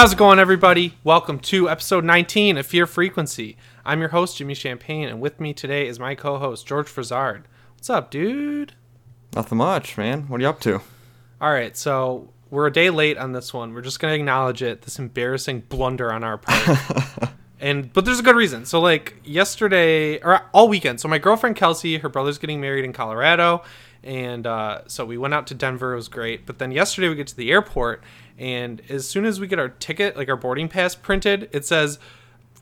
How's it going, everybody? Welcome to episode 19 of Fear Frequency. I'm your host, Jimmy Champagne, and with me today is my co host, George Frazard. What's up, dude? Nothing much, man. What are you up to? All right, so we're a day late on this one. We're just going to acknowledge it, this embarrassing blunder on our part. and but there's a good reason. So like yesterday or all weekend. So my girlfriend Kelsey, her brother's getting married in Colorado, and uh, so we went out to Denver. It was great. But then yesterday we get to the airport, and as soon as we get our ticket, like our boarding pass printed, it says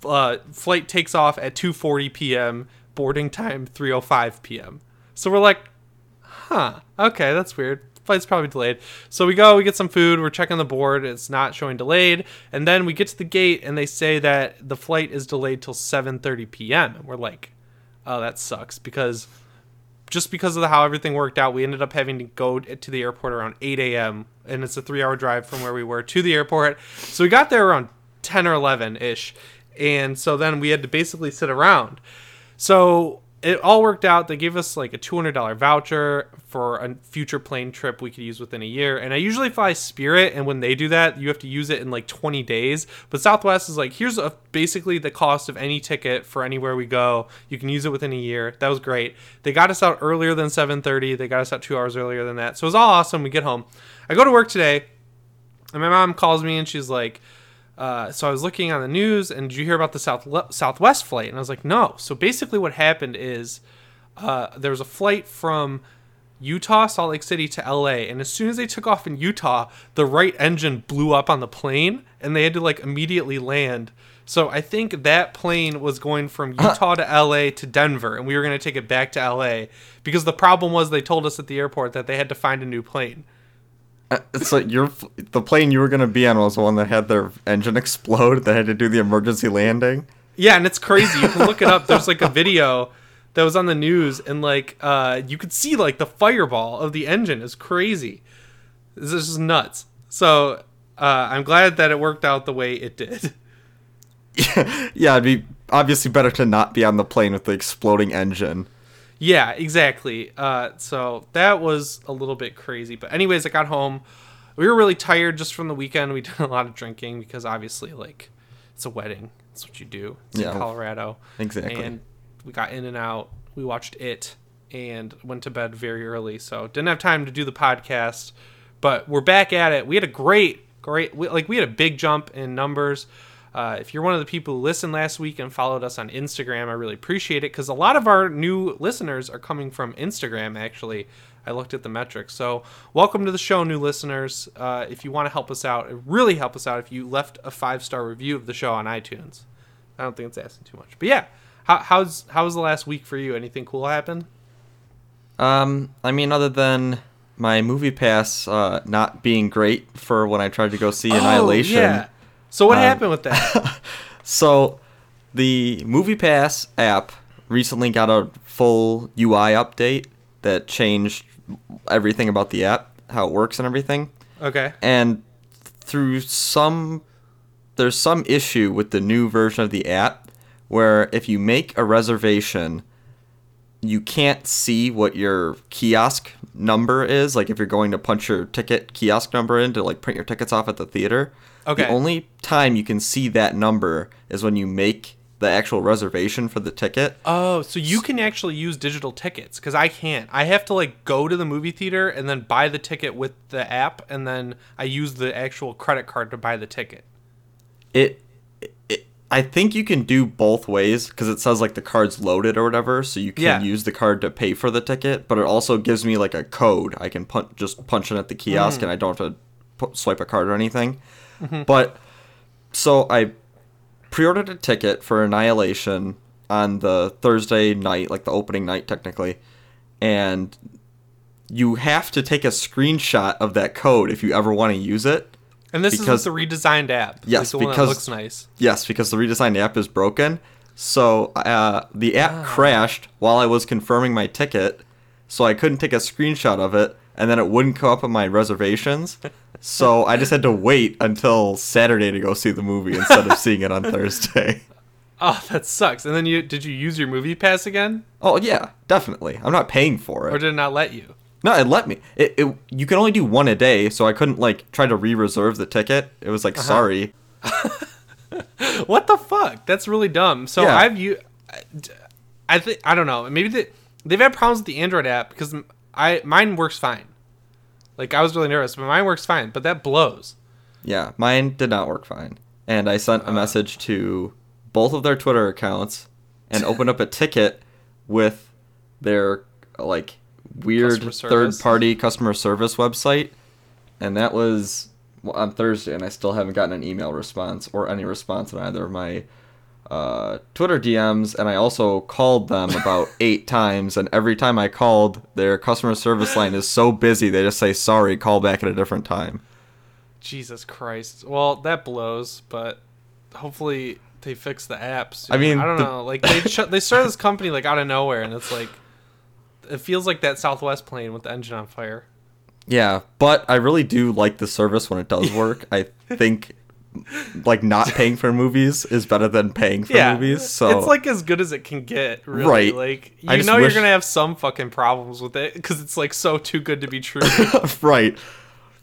uh, flight takes off at 2:40 p.m. Boarding time 3:05 p.m. So we're like, huh, okay, that's weird. Flight's probably delayed. So we go, we get some food, we're checking the board, it's not showing delayed, and then we get to the gate and they say that the flight is delayed till 7:30 p.m. And we're like, oh, that sucks because just because of the, how everything worked out, we ended up having to go to the airport around 8 a.m. and it's a three-hour drive from where we were to the airport. So we got there around 10 or 11 ish, and so then we had to basically sit around. So it all worked out. They gave us like a $200 voucher for a future plane trip we could use within a year. And I usually fly Spirit, and when they do that, you have to use it in like 20 days. But Southwest is like, here's a, basically the cost of any ticket for anywhere we go. You can use it within a year. That was great. They got us out earlier than 7:30. They got us out two hours earlier than that. So it was all awesome. We get home. I go to work today, and my mom calls me and she's like. Uh, so I was looking on the news, and did you hear about the South Southwest flight? And I was like, no. So basically, what happened is uh, there was a flight from Utah, Salt Lake City to LA, and as soon as they took off in Utah, the right engine blew up on the plane, and they had to like immediately land. So I think that plane was going from Utah to LA to Denver, and we were going to take it back to LA because the problem was they told us at the airport that they had to find a new plane. Uh, it's like your the plane you were gonna be on was the one that had their engine explode. They had to do the emergency landing. Yeah, and it's crazy. You can look it up. There's like a video that was on the news, and like uh, you could see like the fireball of the engine is crazy. This is nuts. So uh, I'm glad that it worked out the way it did. Yeah, yeah, it'd be obviously better to not be on the plane with the exploding engine. Yeah, exactly. Uh, so that was a little bit crazy. But anyways, I got home. We were really tired just from the weekend. We did a lot of drinking because obviously, like, it's a wedding. That's what you do. It's Yeah. in Colorado. Exactly. And we got in and out. We watched it and went to bed very early. So didn't have time to do the podcast. But we're back at it. We had a great, great, we, like, we had a big jump in numbers. Uh, if you're one of the people who listened last week and followed us on Instagram, I really appreciate it because a lot of our new listeners are coming from Instagram, actually. I looked at the metrics. So, welcome to the show, new listeners. Uh, if you want to help us out, it really help us out if you left a five star review of the show on iTunes. I don't think it's asking too much. But yeah, how, how's how was the last week for you? Anything cool happen? Um, I mean, other than my MoviePass uh, not being great for when I tried to go see Annihilation. Oh, yeah. So what Um, happened with that? So, the MoviePass app recently got a full UI update that changed everything about the app, how it works and everything. okay. And through some there's some issue with the new version of the app where if you make a reservation you can't see what your kiosk number is like if you're going to punch your ticket kiosk number in to like print your tickets off at the theater Okay. the only time you can see that number is when you make the actual reservation for the ticket Oh, so you can actually use digital tickets because I can't. I have to like go to the movie theater and then buy the ticket with the app, and then I use the actual credit card to buy the ticket. it, it I think you can do both ways because it says like the card's loaded or whatever, so you can Yeah. use the card to pay for the ticket. But it also gives me like a code I can punch just punch in at the kiosk, mm. and I don't have to pu- swipe a card or anything. But so I pre-ordered a ticket for Annihilation on the Thursday night, like the opening night technically, and you have to take a screenshot of that code if you ever want to use it. And this Because- is the redesigned app. Yes, like because- that looks nice. Yes, because the redesigned app is broken. So uh, the app crashed while I was confirming my ticket, so I couldn't take a screenshot of it, and then it wouldn't come up in my reservations. So I just had to wait until Saturday to go see the movie instead of seeing it on Thursday. Oh, that sucks. And then you did you use your MoviePass again, Oh yeah, definitely. I'm not paying for it. or did it not let you? No, it let me. It, it you can only do one a day, so I couldn't like try to re-reserve the ticket. It was like Uh-huh. sorry. what the fuck? That's really dumb. So Yeah. I've you, I think I don't know. Maybe they they've had problems with the Android app because I mine works fine. Like I was really nervous, but mine works fine. But that blows. Yeah, mine did not work fine. And I sent Uh. a message to both of their Twitter accounts and opened up a ticket with their like weird third party customer service website. And that was on Thursday, and I still haven't gotten an email response or any response on either of my uh, Twitter DMs. And I also called them about eight times, and every time I called, their customer service line is so busy, they just say, sorry, call back at a different time. Jesus Christ. Well, that blows, but hopefully they fix the apps. I mean, I don't the- know. Like they sh- they started this company like out of nowhere, and it's like it feels like that Southwest plane with the engine on fire. Yeah, but I really do like the service when it does work. I think like not paying for movies is better than paying for yeah, movies. So it's like as good as it can get. Really. Right. Like you know wish- you're gonna have some fucking problems with it because it's like so too good to be true. right.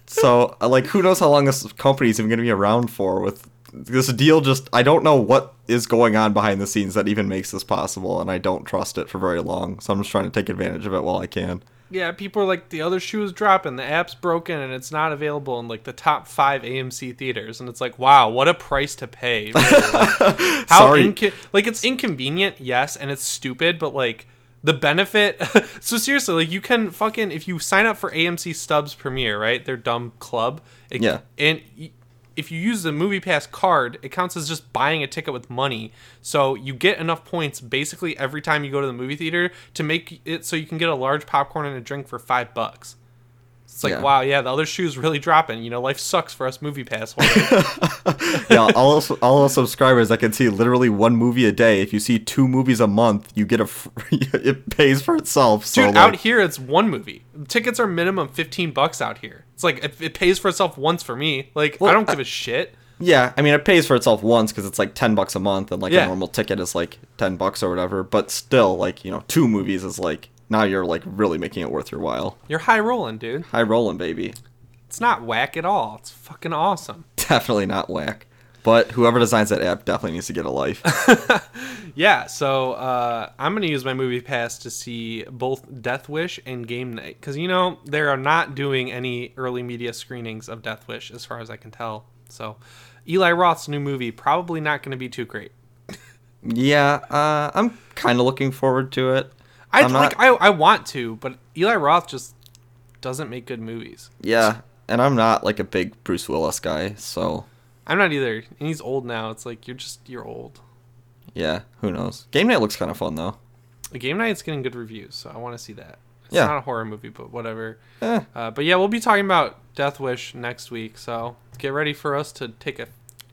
So uh, like who knows how long this company is even going to be around for with this deal just I don't know what is going on behind the scenes that even makes this possible and I don't trust it for very long. So I'm just trying to take advantage of it while I can. Yeah, people are like the other shoe is dropping, the app's broken, and it's not available in like the top five AMC theaters, and it's like wow, what a price to pay. really. Like, how inco- like it's inconvenient, yes, and it's stupid, but like the benefit. so seriously, like you can fucking if you sign up for AMC Stubs Premiere, right? Their dumb club. It, Yeah. And if you use the MoviePass card, it counts as just buying a ticket with money. So you get enough points basically every time you go to the movie theater to make it so you can get a large popcorn and a drink for five bucks. It's like, Yeah. wow, yeah, the other shoe's really dropping. You know, life sucks for us MoviePass holders. Yeah, all all subscribers I can see literally one movie a day. If you see two movies a month, you get a free, it pays for itself. So Dude, like, out here it's one movie. Tickets are minimum fifteen bucks out here. It's like it, it pays for itself once for me. Like I don't give a shit. Yeah, I mean it pays for itself once because it's like ten bucks a month, and like Yeah. a normal ticket is like ten bucks or whatever. But still, like you know, two movies is like now you're like really making it worth your while. You're high rolling, dude. High rolling, baby. It's not whack at all. It's fucking awesome. Definitely not whack. But whoever designs that app definitely needs to get a life. Yeah, so uh, I'm gonna use my MoviePass to see both Death Wish and Game Night because you know they are not doing any early media screenings of Death Wish as far as I can tell. So Eli Roth's new movie probably not gonna be too great. yeah, uh, I'm kind of looking forward to it. I I'm like I, I want to, but Eli Roth just doesn't make good movies. Yeah, and I'm not like a big Bruce Willis guy, so I'm not either, and he's old now. It's like you're just you're old. yeah, who knows? Game night looks kind of fun though. The Game Night's getting good reviews, so I want to see that. It's Yeah. not a horror movie, but whatever. Eh, Uh, but yeah, we'll be talking about Death Wish next week, so get ready for us to take a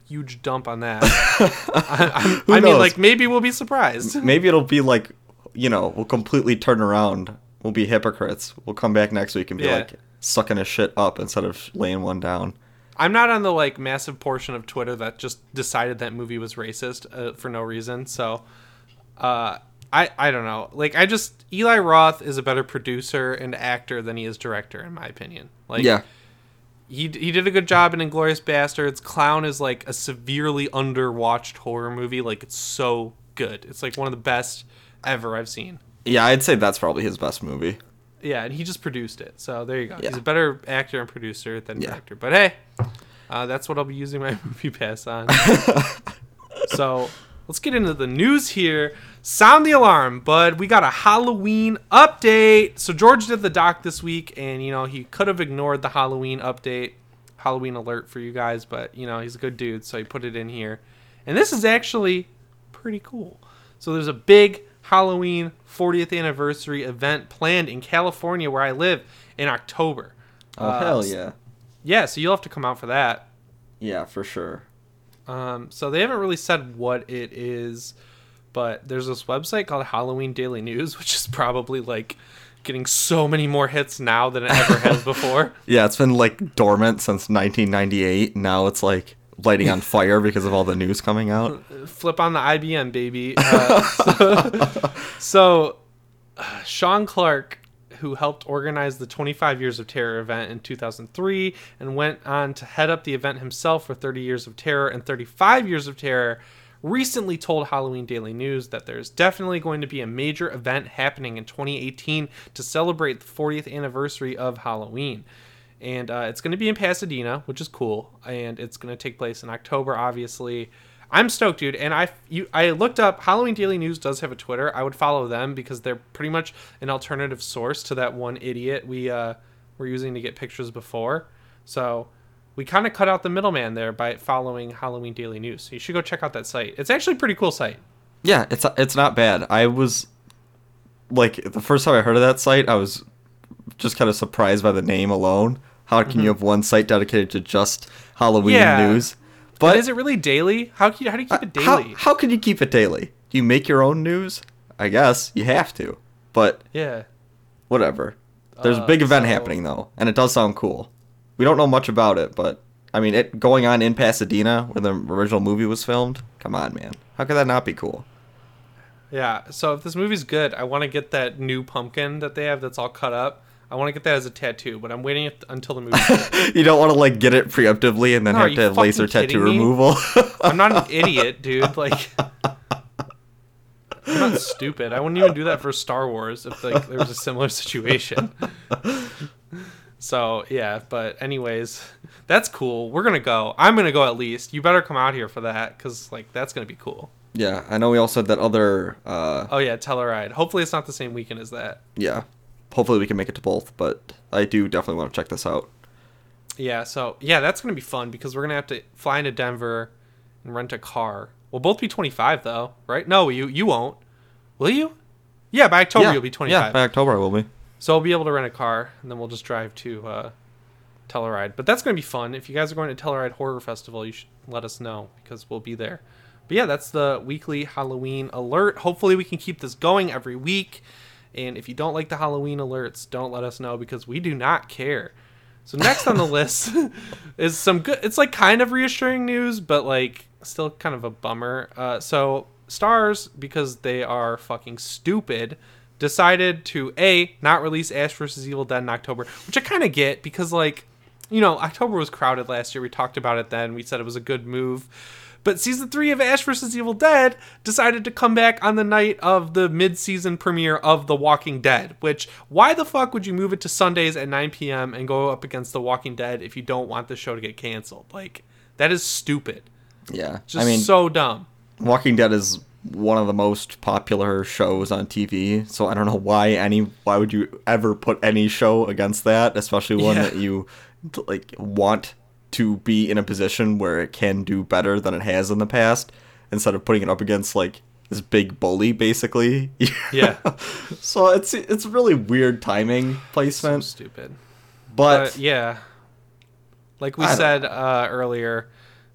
huge dump on that. I, Who I mean, like maybe we'll be surprised. maybe it'll be like, you know, we'll completely turn around. We'll be hypocrites. We'll come back next week and be Yeah. like sucking a shit up instead of laying one down. I'm not on the like massive portion of Twitter that just decided that movie was racist uh, for no reason. So, uh, I I don't know. Like I just Eli Roth is a better producer and actor than he is director, in my opinion. Like yeah, he he did a good job in Inglourious Basterds. Clown is like a severely underwatched horror movie. Like it's so good. It's like one of the best ever I've seen. yeah, I'd say that's probably his best movie. Yeah, and he just produced it. So there you go. He's a better actor and producer than Yeah. director. But hey, uh, that's what I'll be using my MoviePass on. so let's get into the news here. Sound the alarm, bud. We got a Halloween update. So George did the doc this week, and you know he could have ignored the Halloween update, Halloween alert for you guys, but you know he's a good dude, so he put it in here. And this is actually pretty cool. So there's a big Halloween 40th anniversary event planned in California where I live in October. Oh Uh, hell yeah, Yeah, so you'll have to come out for that. yeah for sure. Um, so they haven't really said what it is, but there's this website called Halloween Daily News, which is probably like getting so many more hits now than it ever has before. Yeah, it's been like dormant since 1998. Now it's like lighting on fire because of all the news coming out. Flip on the IBM, baby. Uh, so, so, Sean Clark, who helped organize the 25 Years of Terror event in 2003 and went on to head up the event himself for 30 Years of Terror and 35 Years of Terror, recently told Halloween Daily News that there's definitely going to be a major event happening in 2018 to celebrate the 40th anniversary of Halloween. And uh, it's going to be in Pasadena, which is cool. And it's going to take place in October, obviously. I'm stoked, dude. And I you I looked up Halloween Daily News does have a Twitter. I would follow them because they're pretty much an alternative source to that one idiot we uh, were using to get pictures before. So we kind of cut out the middleman there by following Halloween Daily News. So you should go check out that site. It's actually a pretty cool site. Yeah, it's it's not bad. I was like the first time I heard of that site, I was just kind of surprised by the name alone. How can you have one site dedicated to just Halloween Yeah. news? But But is it really daily? How can you, how do you keep it how, daily? how can you keep it daily? Do you make your own news? I guess you have to. But yeah. whatever. There's a Uh, big event so- happening though, and it does sound cool. We don't know much about it, but I mean, it going on in Pasadena where the original movie was filmed. Come on, man. How could that not be cool? Yeah. So if this movie's good, I want to get that new pumpkin that they have that's all cut up. I want to get that as a tattoo, but I'm waiting until the movie. you don't want to like get it preemptively and then No, have to have laser tattoo me? removal. I'm not an idiot, dude. Like, I'm not stupid. I wouldn't even do that for Star Wars if like there was a similar situation. So yeah, but anyways, that's cool. We're gonna go. I'm gonna go at least. You better come out here for that, cause like that's gonna be cool. yeah, I know we also had that other. uh Oh yeah, Telluride. Hopefully it's not the same weekend as that. Yeah, hopefully we can make it to both, but I do definitely want to check this out. Yeah, so yeah, that's gonna be fun because we're gonna have to fly into Denver and rent a car. We'll both be 25 though, right? No, you you won't. Will you? Yeah, by October yeah, you'll be 25. Yeah, by October I will be. So I'll be able to rent a car and then we'll just drive to uh, Telluride. But that's gonna be fun. If you guys are going to Telluride Horror Festival, you should let us know because we'll be there. But yeah, that's the weekly Halloween alert. Hopefully we can keep this going every week. And if you don't like the Halloween alerts, don't let us know because we do not care. So next on the list is some good. It's like kind of reassuring news, but like still kind of a bummer. Uh, so Starz, because they are fucking stupid, decided to a not release Ash vs Evil Dead in October, which I kind of get because like you know October was crowded last year. We talked about it then. We said it was a good move. But season three of Ash vs. Evil Dead decided to come back on the night of the mid-season premiere of The Walking Dead. Which, why the fuck would you move it to Sundays at 9 p.m. and go up against The Walking Dead if you don't want the show to get canceled? Like, that is stupid. Yeah, Just I mean, so dumb. Walking Dead is one of the most popular shows on TV, so I don't know why any why would you ever put any show against that, especially one Yeah. that you like want to be in a position where it can do better than it has in the past instead of putting it up against like this big bully basically. Yeah. so it's it's really weird timing placement. So stupid. but, But yeah, like we I said uh, earlier,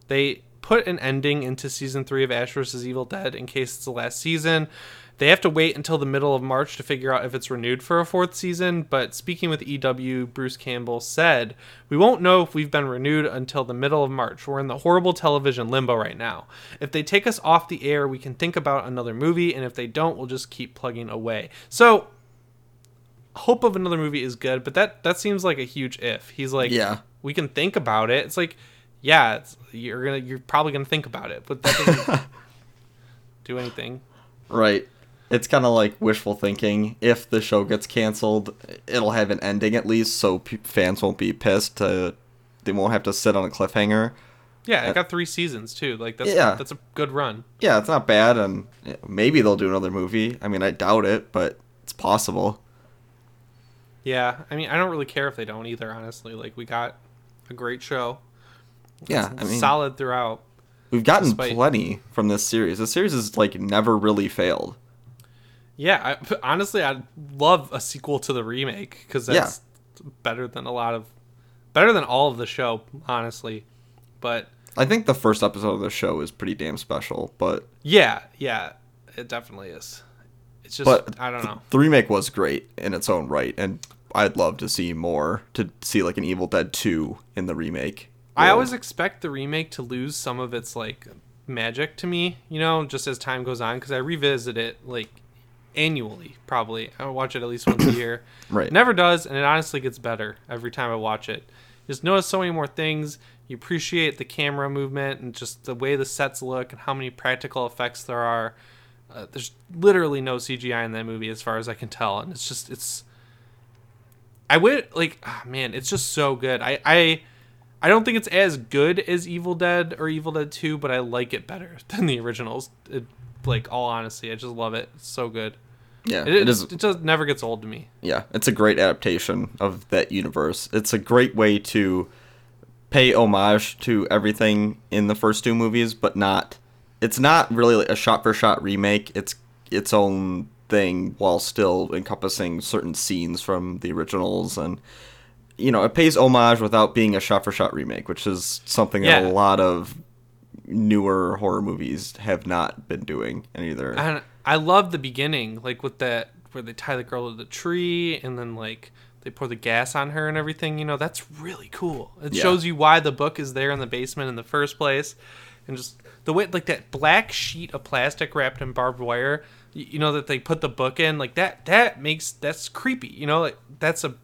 they put an ending into season three of Ash vs. Evil Dead in case it's the last season. They have to wait until the middle of March to figure out if it's renewed for a fourth season. But speaking with EW, Bruce Campbell said, We won't know if we've been renewed until the middle of March. We're in the horrible television limbo right now. If they take us off the air, we can think about another movie. And if they don't, we'll just keep plugging away. So hope of another movie is good, but that that seems like a huge if. He's like, Yeah. we can think about it. It's like, yeah, it's, you're gonna you're probably gonna think about it, but that doesn't do anything. Right. It's kind of like wishful thinking. If the show gets canceled, it'll have an ending at least, so p- fans won't be pissed. To, they won't have to sit on a cliffhanger. Yeah, it uh, got three seasons too. Like that's Yeah. that's a good run. Yeah, it's not bad, and maybe they'll do another movie. I mean, I doubt it, but it's possible. Yeah, I mean, I don't really care if they don't either. Honestly, like we got a great show, Yeah, I mean, solid throughout. we've gotten despite- plenty from this series. The series has like never really failed. Yeah, I, honestly, I'd love a sequel to the remake because that's better than a lot of better than all of the show, honestly. But I think the first episode of the show is pretty damn special, but yeah, yeah, it definitely is. It's just but I don't know. the remake was great in its own right, and I'd love to see more to see like an Evil Dead two in the remake. I always expect the remake to lose some of its like magic to me, you know, just as time goes on because I revisit it like annually. Probably I watch it at least once a year. Right. It never does, and it honestly gets better every time I watch it. Just notice so many more things. You appreciate the camera movement and just the way the sets look and how many practical effects there are. Uh, there's literally no CGI in that movie, as far as I can tell, and it's just it's. I would like, ah, man, it's just so good. I I I don't think it's as good as Evil Dead or Evil Dead Two, but I like it better than the originals. It, like all honesty, I just love it. It's so good. Yeah, It, it, it just never gets old to me. yeah, it's a great adaptation of that universe. It's a great way to pay homage to everything in the first two movies, but not. It's not really a shot for shot remake. It's its own thing while still encompassing certain scenes from the originals and you know, it pays homage without being a shot for shot remake, which is something that a lot of newer horror movies have not been doing either. And I love the beginning, like with that where they tie the girl to the tree and then like they pour the gas on her and everything. You know, that's really cool. It Yeah. shows you why the book is there in the basement in the first place, and just the way like that black sheet of plastic wrapped in barbed wire. You know that they put the book in like that. That makes that's creepy. You know, like that's a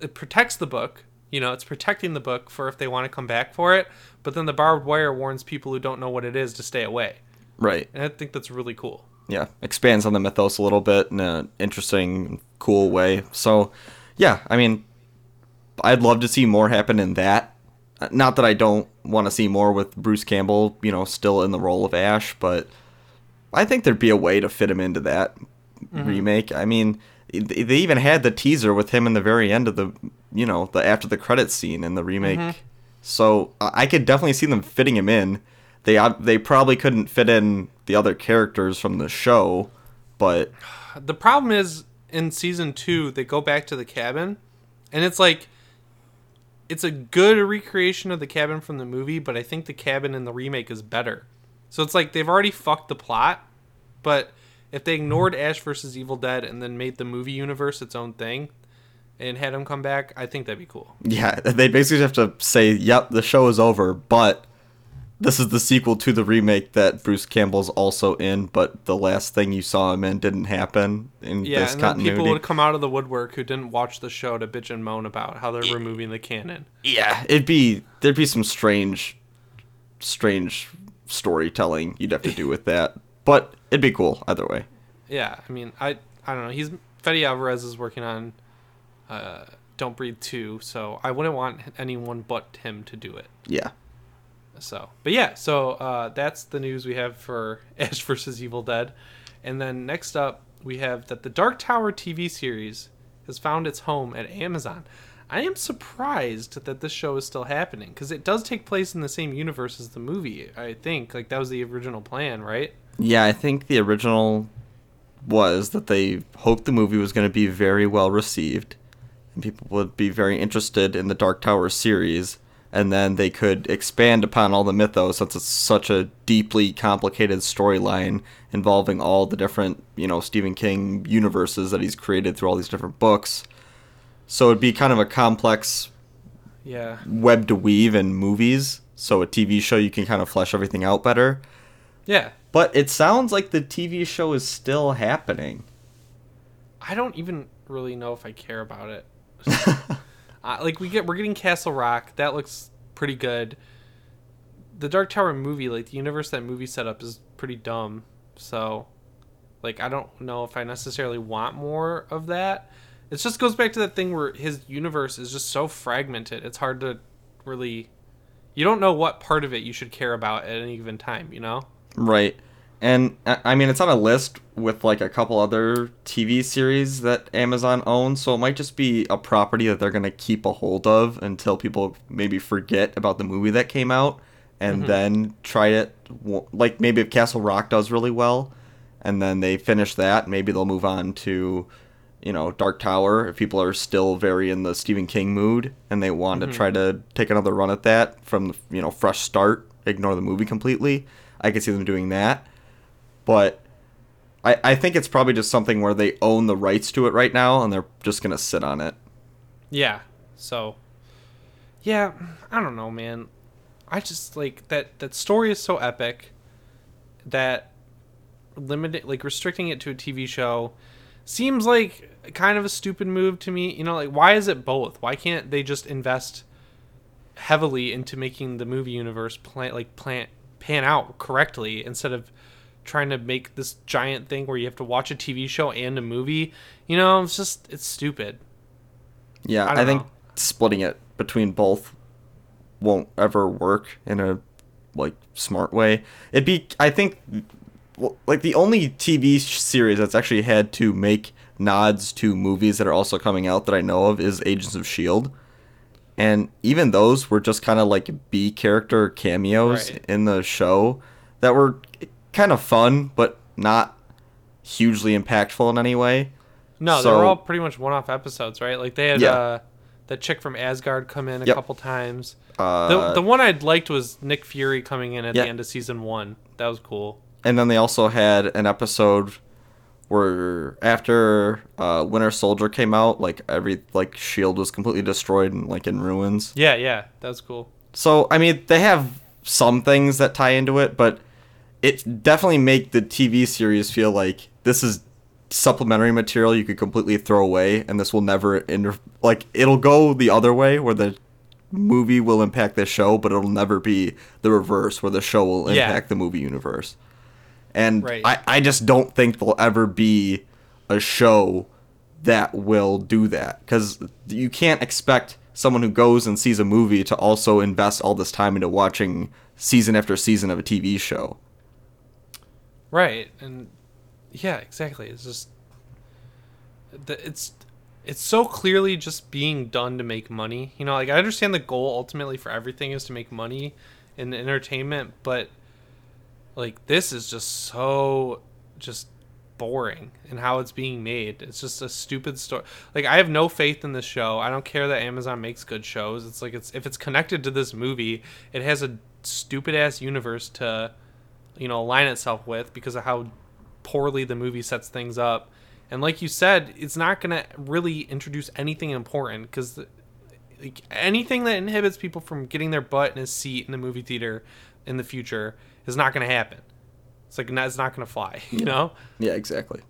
it protects the book. You know, it's protecting the book for if they want to come back for it. But then the barbed wire warns people who don't know what it is to stay away. right. And I think that's really cool. yeah, expands on the mythos a little bit in an interesting, cool way. So, yeah, I mean, I'd love to see more happen in that. Not that I don't want to see more with Bruce Campbell, you know, still in the role of Ash, but I think there'd be a way to fit him into that mm-hmm. remake. I mean, they even had the teaser with him in the very end of the, you know, the after the credits scene in the remake. Mm-hmm. So I I could definitely see them fitting him in. They they probably couldn't fit in the other characters from the show, but The problem is in season two, they go back to the cabin, and it's like it's a good recreation of the cabin from the movie, but I think the cabin in the remake is better. So it's like they've already fucked the plot, but if they ignored Ash versus Evil Dead and then made the movie universe its own thing and had him come back, I think that'd be cool. yeah, they basically have to say, "Yep, the show is over," but this is the sequel to the remake that Bruce Campbell's also in, but the last thing you saw him in didn't happen in Yeah, this and then continuity. people would come out of the woodwork who didn't watch the show to bitch and moan about how they're removing the canon. yeah, it'd be there'd be some strange, strange storytelling you'd have to do with that, but it'd be cool either way. Yeah, I mean, I I don't know. He's Fede Alvarez is working on uh, Don't Breathe 2, so I wouldn't want anyone but him to do it. Yeah, So, but yeah, so uh, that's the news we have for Ash versus Evil Dead, and then next up we have that the Dark Tower TV series has found its home at Amazon. I am surprised that this show is still happening because it does take place in the same universe as the movie. I think like that was the original plan, right? yeah. I think the original was that they hoped the movie was going to be very well received and people would be very interested in the Dark Tower series and then they could expand upon all the mythos since it's such a deeply complicated storyline involving all the different, you know, Stephen King universes that he's created through all these different books. So it'd be kind of a complex Yeah. web to weave in movies. So a TV show you can kind of flesh everything out better. Yeah. But it sounds like the TV show is still happening. I don't even really know if I care about it. Uh, like we get, we're getting Castle Rock. That looks pretty good. The Dark Tower movie, like the universe that movie set up, is pretty dumb. So, like, I don't know if I necessarily want more of that. It just goes back to that thing where his universe is just so fragmented. It's hard to really. You don't know what part of it you should care about at any given time. You know. Right. And I I mean, it's on a list with like a couple other TV series that Amazon owns, so it might just be a property that they're gonna keep a hold of until people maybe forget about the movie that came out, and mm-hmm. then try it. Like maybe if Castle Rock does really well, and then they finish that, maybe they'll move on to, you know, Dark Tower if people are still very in the Stephen King mood and they want to mm-hmm. try to take another run at that from you know fresh start, ignore the movie completely. I could see them doing that but I, I think it's probably just something where they own the rights to it right now and they're just gonna sit on it. Yeah. So Yeah, I don't know, man. I just like that that story is so epic that limiting like restricting it to a TV show seems like kind of a stupid move to me. You know, like why is it both? Why can't they just invest heavily into making the movie universe plan like plan pan out correctly instead of trying to make this giant thing where you have to watch a TV show and a movie? You know, it's just it's stupid. Yeah, I I, think know. splitting it between both won't ever work in a like smart way. It'd be I think like the only TV series that's actually had to make nods to movies that are also coming out that I know of is Agents of Shield. And even those were just kind of like B character cameos Right. in the show that were kind of fun but not hugely impactful in any way. No, they So- were all pretty much one-off episodes, right? Like they had Yeah. uh, that chick from Asgard come in a Yep. couple times. Uh, The the one I'd liked was Nick Fury coming in at Yeah. the end of season one. That was cool. and then they also had an episode where after uh, Winter Soldier came out, like every like Shield was completely destroyed and like in ruins. Yeah, yeah, that was cool. So I mean, they have some things that tie into it, but it definitely make the TV series feel like this is supplementary material you could completely throw away, and this will never inter- like it'll go the other way where the movie will impact the show, but it'll never be the reverse where the show will Yeah. impact the movie universe. And Right. I, I just don't think there'll ever be a show that will do that because you can't expect someone who goes and sees a movie to also invest all this time into watching season after season of a TV show. Right, and yeah, exactly. It's just it's it's so clearly just being done to make money. You know, like I understand the goal ultimately for everything is to make money in entertainment, but like this is just so just boring and how it's being made. It's just a stupid story. Like I have no faith in this show. I don't care that Amazon makes good shows. It's like it's if it's connected to this movie, it has a stupid ass universe to you know align itself with because of how poorly the movie sets things up. And like you said, it's not going to really introduce anything important because like, anything that inhibits people from getting their butt in a seat in the movie theater in the future is not going to happen. It's like it's not going to fly, you know. Yeah, exactly.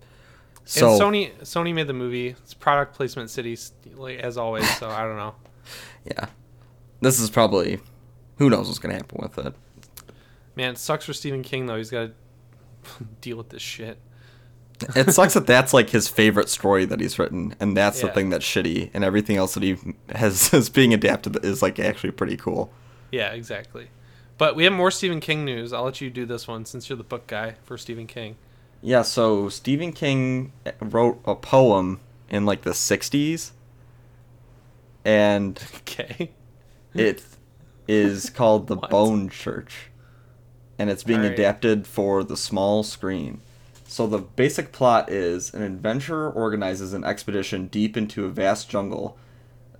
So and Sony Sony made the movie. It's product placement city, like as always. So I don't know. yeah, this is probably who knows what's gonna happen with it. Man, it sucks for Stephen King though. He's got to deal with this shit. It sucks that that's like his favorite story that he's written, and that's the thing that's shitty, and everything else that he has is being adapted is like actually pretty cool. Yeah, exactly. But we have more Stephen King news. I'll let you do this one since you're the book guy for Stephen King. Yeah, so Stephen King eh, wrote a poem in like the 60s and Okay. it is called The Bone Church and it's being Alright. adapted for the small screen. So the basic plot is an adventurer organizes an expedition deep into a vast jungle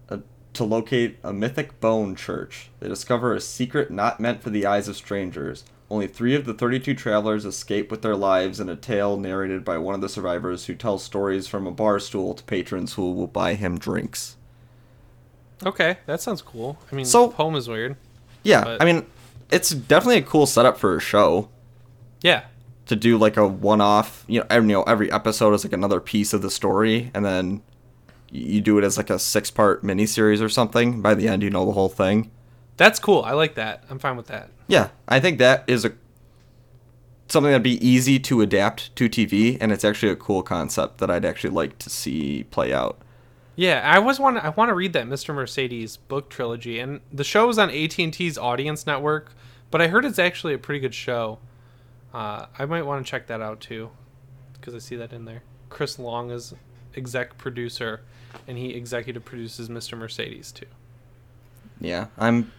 uh, to locate a mythic bone church. They discover a secret not meant for the eyes of strangers. Only three of the 32 travelers escape with their lives in a tale narrated by one of the survivors who tells stories from a bar stool to patrons who will buy him drinks. Okay, that sounds cool. I mean, So- the poem is weird. Yeah, But- I mean, it's definitely a cool setup for a show. Yeah. to do like a one-off you know every, you know every episode is like another piece of the story and then you do it as like a six-part miniseries or something by the end you know the whole thing That's cool. I like that. I'm fine with that. yeah i think that is a something that'd be easy to adapt to tv and it's actually a cool concept that i'd actually like to see play out Yeah, I always want to. I want to read that Mr. Mercedes book trilogy, and the show is on AT and T's Audience Network. But I heard it's actually a pretty good show. Uh, I might want to check that out too, because I see that in there. Chris Long is exec producer, and he executive produces Mr. Mercedes too. yeah i'm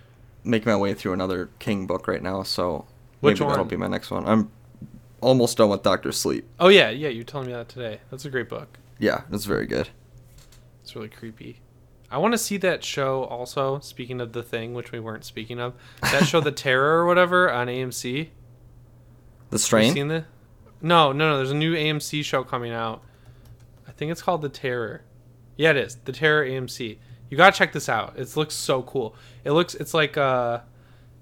making my way through another king book right now so Which maybe that'll be my next one i'm almost done with dr sleep Oh yeah, yeah. You telling me that today? That's a great book. yeah it's very good It's really creepy. I want to see that show also. Speaking of the thing, which we weren't speaking of, that show, The Terror or whatever, on AMC. the strain seen the? No, no, no. There's a new AMC show coming out. I think it's called The Terror. Yeah, it is. The Terror AMC. You gotta check this out. It looks so cool. It looks. It's like uh,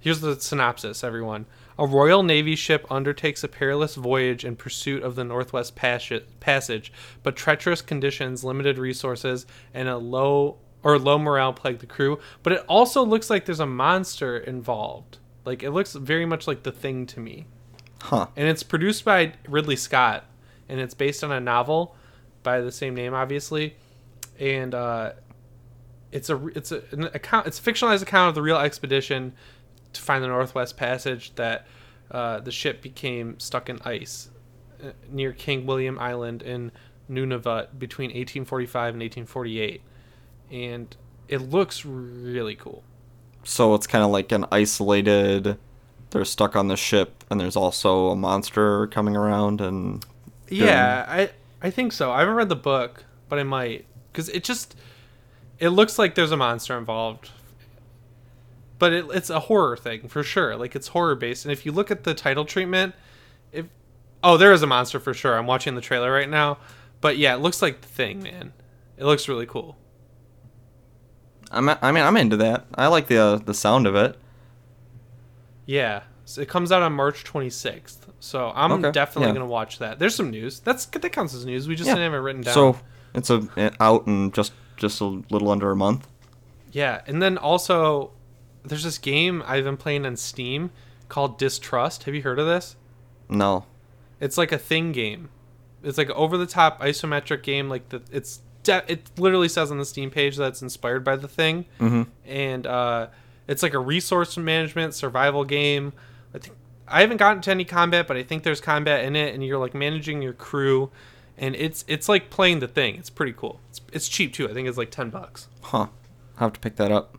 Here's the synopsis, everyone. A Royal Navy ship undertakes a perilous voyage in pursuit of the Northwest Passage, but treacherous conditions, limited resources, and a low or low morale plague the crew. But it also looks like there's a monster involved. Like it looks very much like the thing to me. Huh. And it's produced by Ridley Scott, and it's based on a novel by the same name, obviously. And uh, it's a it's a, an account it's a fictionalized account of the real expedition to find the Northwest Passage that uh, the ship became stuck in ice uh, near King William Island in Nunavut between 1845 and 1848, and it looks really cool. So it's kind of like an isolated. They're stuck on the ship, and there's also a monster coming around, and Yeah, I I think so. I haven't read the book, but I might because it just it looks like there's a monster involved. But it, it's a horror thing for sure. Like it's horror based, and if you look at the title treatment, if oh there is a monster for sure. I'm watching the trailer right now, but yeah, it looks like the thing, man. It looks really cool. I'm. I mean, I'm into that. I like the uh, the sound of it. Yeah, so it comes out on March 26th, so I'm Okay, definitely yeah. gonna watch that. There's some news. That's that counts as news. We just Yeah. didn't have it written down. So it's a out in just just a little under a month. Yeah, and then also there's this game I've been playing on Steam called Distrust. Have you heard of this? No. It's like a thing game. It's like over the top isometric game like the it's de- it literally says on the Steam page that it's inspired by the thing. Mm-hmm. And uh it's like a resource management survival game. I think I haven't gotten to any combat, but I think there's combat in it and you're like managing your crew and it's it's like playing the thing. It's pretty cool. It's it's cheap too. I think it's like 10 bucks. Huh. I'll have to pick that up.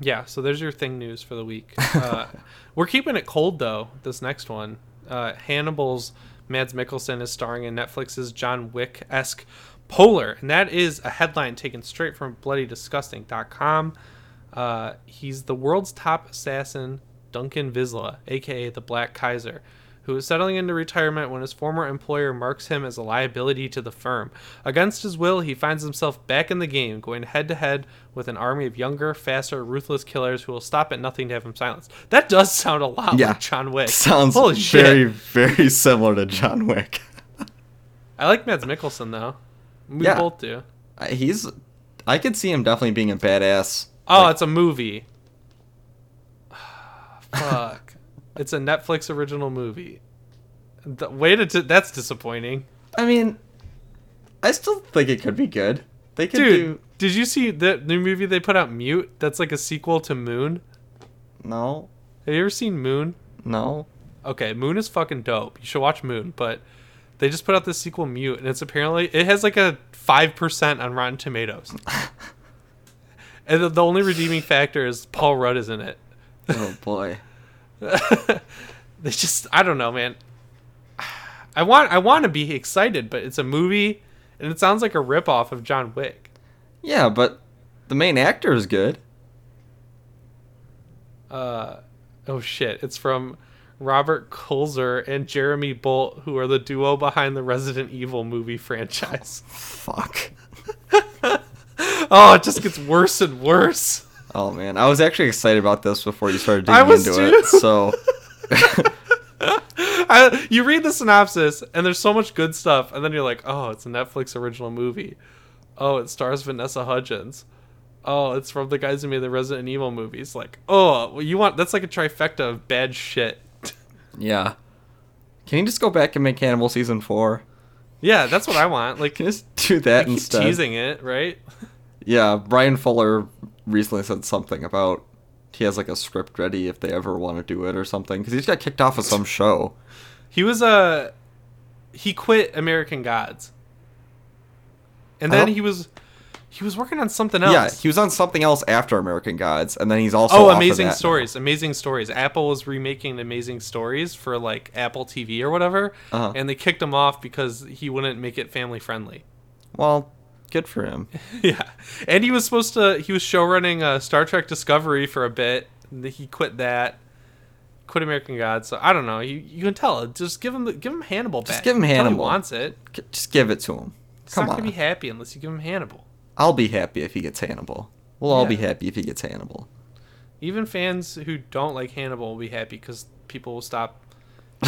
Yeah, so there's your thing news for the week. Uh, we're keeping it cold though. This next one, uh, Hannibal's Mads Mikkelsen is starring in Netflix's John Wick esque Polar, and that is a headline taken straight from BloodyDisgusting.com. Uh, he's the world's top assassin, Duncan Vizla, aka the Black Kaiser, who is settling into retirement when his former employer marks him as a liability to the firm. Against his will, he finds himself back in the game, going head to head with an army of younger, faster, ruthless killers who will stop at nothing to have him silenced. That does sound a lot Yeah. like John Wick. Sounds Holy very shit. very similar to John Wick. I like Mads Mikkelsen though. We Yeah. both do. Uh, He's. I could see him definitely being a badass. Oh, Like- it's a movie. Fuck. It's a Netflix original movie. The way to di- that's disappointing. I mean, I still think it could be good. They could Dude, do. did you see the new movie they put out Mute? That's like a sequel to Moon. No, Have you ever seen Moon? no. Okay, Moon is fucking dope. You should watch Moon, but they just put out this sequel Mute and it's apparently it has like a 5% on Rotten Tomatoes. and the, the only redeeming factor is Paul Rudd is in it. Oh boy. they just I don't know, man. I want I want to be excited, but it's a movie and it sounds like a ripoff of John Wick. Yeah, but the main actor is good. Uh oh shit, it's from Robert Kulzer and Jeremy Bolt, who are the duo behind the Resident Evil movie franchise. Fuck. Oh, it just gets worse and worse. Oh man, I was actually excited about this before you started digging I was into too. it. So I, you read the synopsis and there's so much good stuff, and then you're like, oh, it's a Netflix original movie. Oh, it stars Vanessa Hudgens. Oh, it's from the guys who made the Resident Evil movies. Like, oh, well, you want that's like a trifecta of bad shit. yeah. Can you just go back and make Hannibal season four? yeah, that's what I want. Like, Can you just do that keep instead? teasing it, right? Yeah, Bryan Fuller recently said something about he has like a script ready if they ever want to do it or something because he's got kicked off of some show. He was a he quit American Gods, and then Oh. he was he was working on something else. Yeah, he was on something else after American Gods, and then he's also Oh, Amazing that now. Stories! Amazing Stories. Apple was remaking Amazing Stories for like Apple TV or whatever, Uh-huh. and they kicked him off because he wouldn't make it family friendly. Well, good for him. yeah, and he was supposed to. He was showrunning uh, Star Trek Discovery for a bit. and He quit that. Quit American Gods. So I don't know. You you can tell. Just give him the, give him Hannibal back. Just give him Tell he Hannibal. wants it. Just give it to him. He's Come not on. gonna be happy unless you give him Hannibal. I'll be happy if he gets Hannibal. We'll all be happy if he gets Hannibal. Even fans who don't like Hannibal will be happy because people will stop.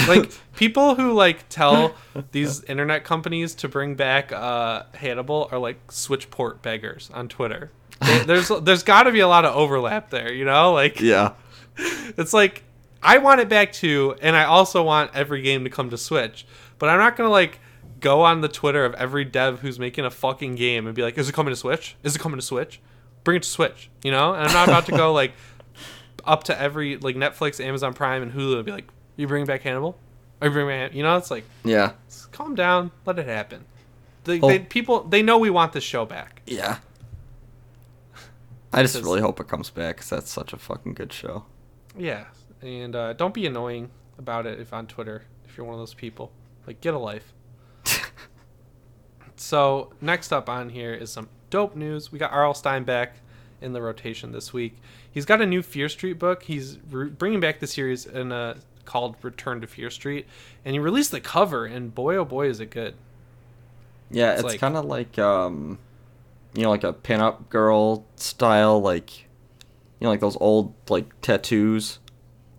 Like people who like tell these internet companies to bring back uh, Hannibal are like switchport beggars on Twitter. They- There's there's got to be a lot of overlap there, you know? Like Yeah. it's like I want it back too, and I also want every game to come to Switch. But I'm not gonna like go on the Twitter of every dev who's making a fucking game and be like, "Is it coming to Switch? Is it coming to Switch? Bring it to Switch." You know? And I'm not about to go like up to every like Netflix, Amazon Prime, and Hulu and be like, "You bring back Hannibal? Are you bringing back?" You know? It's like, Yeah. calm down, let it happen. The, they, people they know we want this show back. Yeah. I just really hope it comes back because that's such a fucking good show. Yeah, and uh, don't be annoying about it if on Twitter if you're one of those people. Like, get a life. so next up on here is some dope news. We got R.L. Stine back in the rotation this week. He's got a new Fear Street book. He's re- bringing back the series in a called Return to Fear Street, and he released the cover. And boy, oh boy, is it good! Yeah, It's it's, like- kind of like um, you know, like a pinup girl style, like you know, like those old like tattoos.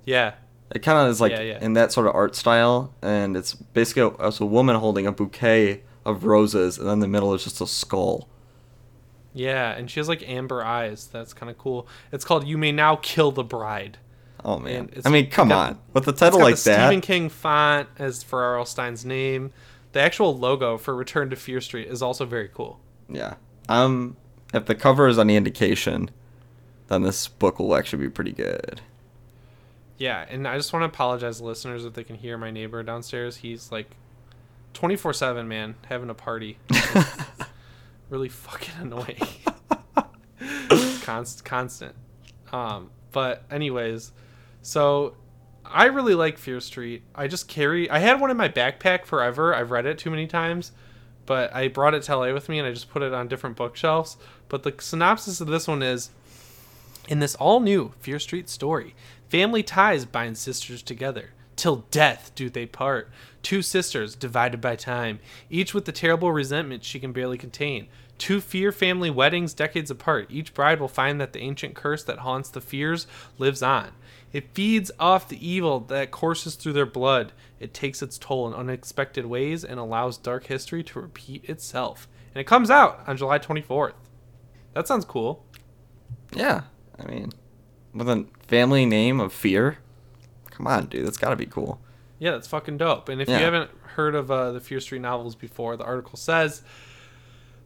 Yeah, It kind of is like Yeah, yeah. in that sort of art style, and it's basically a, it's a woman holding a bouquet of roses, and then the middle is just a skull. yeah, and she has like amber eyes. That's kind of cool. It's called "You May Now Kill the Bride." Oh man! I mean, come got- on, with the It's title got like the that. Stephen King font as R.L. Stine's name. The actual logo for Return to Fear Street is also very cool. Yeah. Um, if the cover is any indication, then this book will actually be pretty good. Yeah, and I just want to apologize to listeners if they can hear my neighbor downstairs. He's like 24 7, man, having a party. really fucking annoying. Const- constant. Um, but, anyways, so I really like Fear Street. I just carry, I had one in my backpack forever. I've read it too many times, but I brought it to LA with me and I just put it on different bookshelves. But the synopsis of this one is in this all new Fear Street story, family ties bind sisters together. Till death do they part. Two sisters divided by time, each with the terrible resentment she can barely contain. Two fear family weddings decades apart. Each bride will find that the ancient curse that haunts the fears lives on. It feeds off the evil that courses through their blood. It takes its toll in unexpected ways and allows dark history to repeat itself. And it comes out on July 24th. That sounds cool. Yeah. I mean, with a family name of Fear, come on, dude, that's got to be cool. Yeah, that's fucking dope. And if Yeah. you haven't heard of uh, the Fear Street novels before, the article says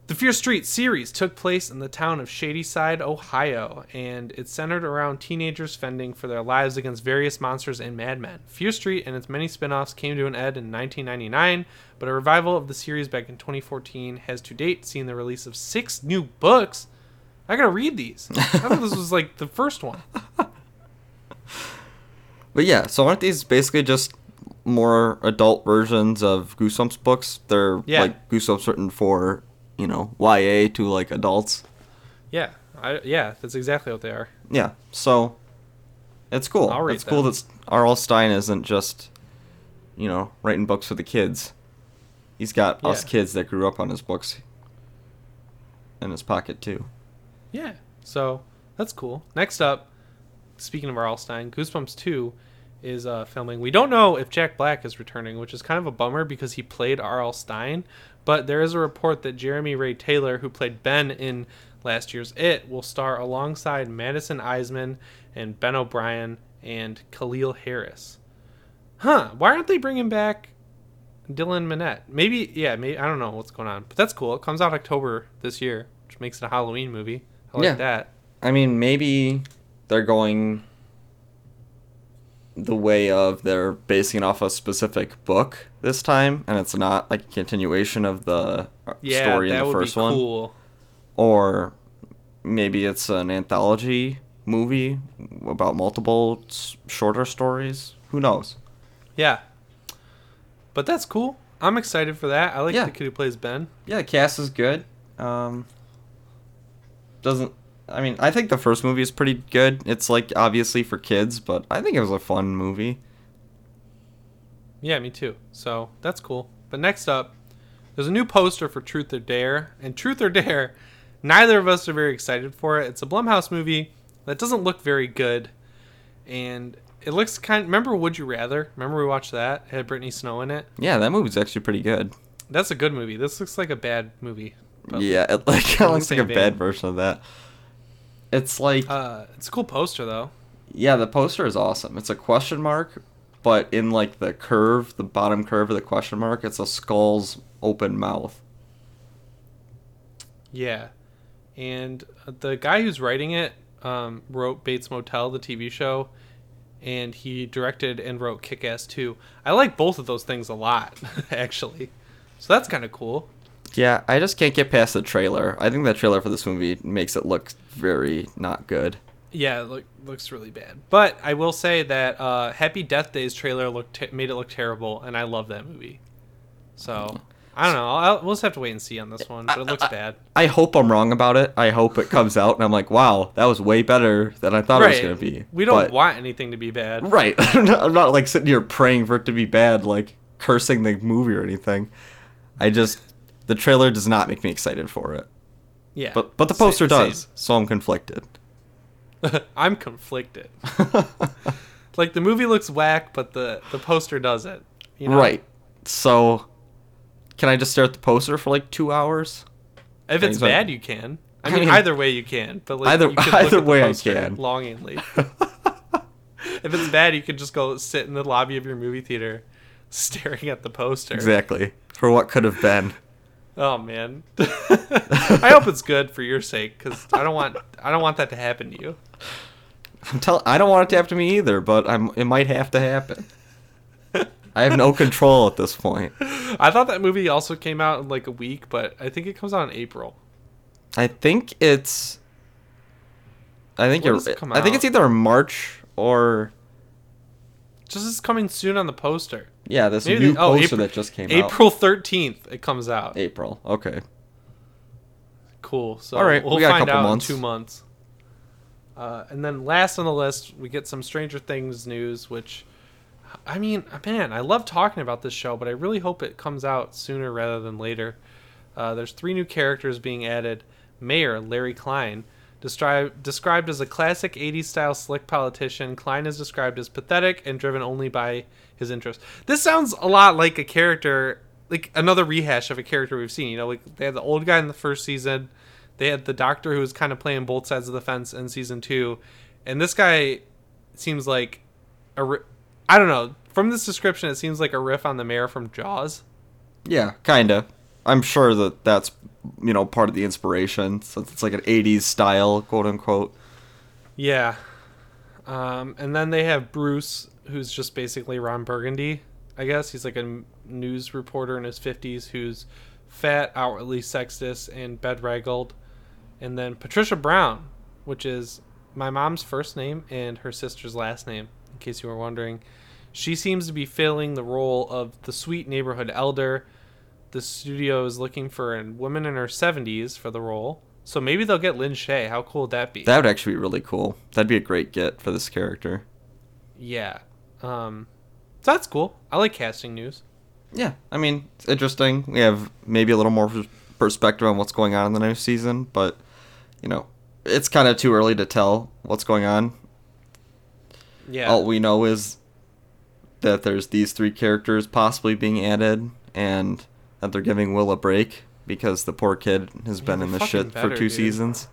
the Fear Street series took place in the town of Shadyside, Ohio, and it's centered around teenagers fending for their lives against various monsters and madmen. Fear Street and its many spin offs came to an end in 1999, but a revival of the series back in 2014 has to date seen the release of six new books. I gotta read these. I thought this was like the first one. But yeah, so aren't these basically just more adult versions of Goosebumps books? They're Yeah. like Goosebumps written for, you know, YA to like adults. Yeah, I, yeah, that's exactly what they are. Yeah, so it's cool. I'll read it's cool them. that R.L. Stine isn't just, you know, writing books for the kids. He's got us kids that grew up on his books in his pocket too. Yeah. So that's cool. Next up, speaking of R.L. Stine, Goosebumps 2 is uh, filming. We don't know if Jack Black is returning, which is kind of a bummer because he played R.L. Stine. But there is a report that Jeremy Ray Taylor, who played Ben in last year's It, will star alongside Madison Iseman and Ben O'Brien and Caleel Harris. Huh? Why aren't they bringing back Dylan Minnette? Maybe, yeah, maybe I don't know what's going on, but that's cool. It comes out October this year, which makes it a Halloween movie. I like Yeah. that. I mean, maybe they're going the way of they're basing it off a specific book this time, and it's not like a continuation of the uh, Yeah, story in the would first one. cool. Or maybe it's an anthology movie about multiple shorter stories. Who knows? Yeah, but that's cool. I'm excited for that. I like Yeah. the kid who plays Ben. Yeah, the cast is good. Um, doesn't. I mean, I think the first movie is pretty good. It's like obviously for kids, but I think it was a fun movie. Yeah, me too. So that's cool. But next up, there's a new poster for Truth or Dare, and Truth or Dare, neither of us are very excited for it. It's a Blumhouse movie, that doesn't look very good, and it looks kind. Of, Remember Would You Rather? Remember we watched that? It had Brittany Snow in it. Yeah, that movie's actually pretty good. That's a good movie. This looks like a bad movie. yeah, it like kind in of the looks like a bad version of that. It's like Uh, it's a cool poster though. yeah, the poster is awesome. It's a question mark, but in like the curve, the bottom curve of the question mark, it's a skull's open mouth. Yeah, and the guy who's writing it um, wrote Bates Motel, the TV show, and he directed and wrote Kick Ass 2. I like both of those things a lot, actually. So that's kind of cool. Yeah, I just can't get past the trailer. I think the trailer for this movie makes it look very not good. Yeah, it look, looks really bad. But I will say that uh, Happy Death Days trailer looked te- made it look terrible, and I love that movie. So I don't know. I'll, we'll just have to wait and see on this one, but it looks bad. I hope I'm wrong about it. I hope it comes out and I'm like, wow, that was way better than I thought it was gonna be. We don't But- want anything to be bad. Right. I'm not, I'm not like sitting here praying for it to be bad, like cursing the movie or anything. I just the trailer does not make me excited for it. Yeah. But but the poster same. does, so I'm conflicted. I'm conflicted. like the movie looks whack, but the the poster doesn't. You know? Right. So can I just stare at the poster for like two hours? If it's Things like- bad, you can. I I mean, mean- either way you can. But like Either- you can either way I can. longingly. if it's bad, you can just go sit in the lobby of your movie theater, staring at the poster. Exactly. For what could have been. Oh man. I hope it's good for your sake, because I don't want I don't want that to happen to you. I'm tell I don't want it to happen to me either, but I'm it might have to happen. I have no control at this point. I thought that movie also came out in like a week, but I think it comes out in April. I think it's. I think you're. does it come I think it's either March or Just is coming soon on the poster. Yeah, this Maybe new they- oh, poster April- that just came out. April thirteenth, it comes out. April. Okay. Cool. So All right, we'll we got a couple out months. in two months. Uh, and then last on the list, we get some Stranger Things news, which, I mean, man, I love talking about this show, but I really hope it comes out sooner rather than later. Uh, there's three new characters being added. Mayor Larry Kline, described described as a classic 80s style slick politician, Kline is described as pathetic and driven only by his interest. This sounds a lot like a character, like another rehash of a character we've seen. You know, like they had the old guy in the first season, they had the doctor who was kind of playing both sides of the fence in season two, and this guy seems like a. ri- I don't know. From this description, it seems like a riff on the mayor from Jaws. Yeah, kinda. I'm sure that that's you know part of the inspiration since it's like an '80s style, quote unquote. Yeah. Um, and then they have Bruce, who's just basically Ron Burgundy. I guess he's like a news reporter in his fifties who's fat, outwardly sexist, and bedraggled. And then Patricia Brown, which is my mom's first name and her sister's last name, in case you were wondering. She seems to be filling the role of the sweet neighborhood elder. The studio is looking for a woman in her 70s for the role. So maybe they'll get Lin Shaye. How cool would that be? That would actually be really cool. That'd be a great get for this character. Yeah. Um, so that's cool. I like casting news. Yeah, I mean, it's interesting. We have maybe a little more perspective on what's going on in the new season, but you know, it's kind of too early to tell what's going on. Yeah. All we know is that there's these three characters possibly being added, and that they're giving Will a break because the poor kid has been in the shit better, for two dude. seasons.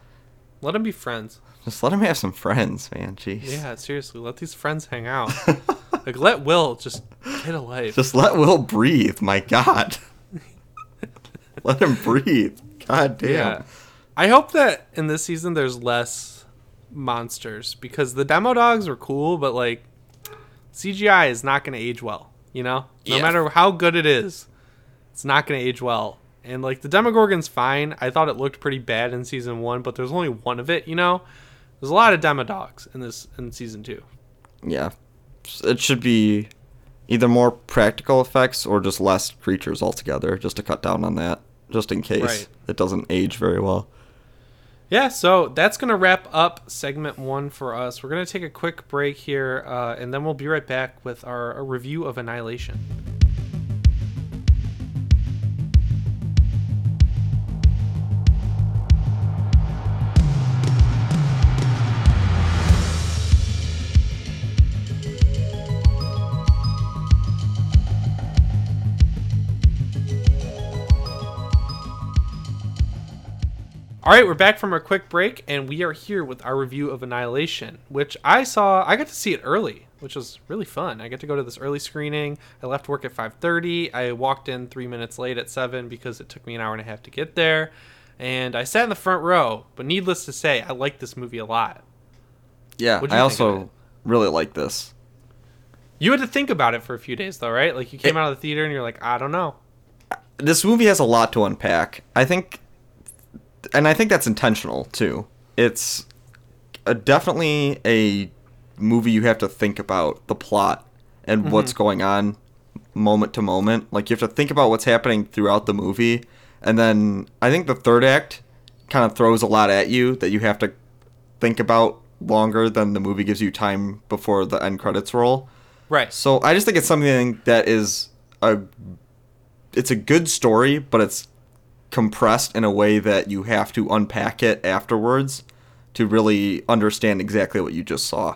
Let him be friends. Just let him have some friends, man. Jeez. Yeah, seriously. Let these friends hang out. like, let Will just get a life. Just let Will breathe. My God. let him breathe. God damn. Yeah. I hope that in this season there's less monsters because the demo dogs were cool, but like CGI is not going to age well. You know, no Yeah. matter how good it is, it's not going to age well. And like the Demogorgon's fine. I thought it looked pretty bad in season one, but there's only one of it. You know, there's a lot of demo dogs in this in season two. Yeah. It should be either more practical effects or just less creatures altogether, just to cut down on that, just in case Right. it doesn't age very well. Yeah, so that's going to wrap up segment one for us. We're going to take a quick break here, uh, and then we'll be right back with our, a review of Annihilation. All right, we're back from our quick break, and we are here with our review of Annihilation, which I saw. I got to see it early, which was really fun. I got to go to this early screening. I left work at 5:30. I walked in three minutes late at seven because it took me an hour and a half to get there, and I sat in the front row. But needless to say, I like this movie a lot. Yeah, I you think of also really like this. You had to think about it for a few days, though, right? Like you came It- out of the theater and you're like, I don't know. This movie has a lot to unpack. I think, and I think that's intentional too. It's a, definitely a movie you have to think about the plot and Mm-hmm. what's going on moment to moment. Like you have to think about what's happening throughout the movie, and then I think the third act kind of throws a lot at you that you have to think about longer than the movie gives you time before the end credits roll. Right. So I just think it's something that is a it's a good story, but it's compressed in a way that you have to unpack it afterwards to really understand exactly what you just saw.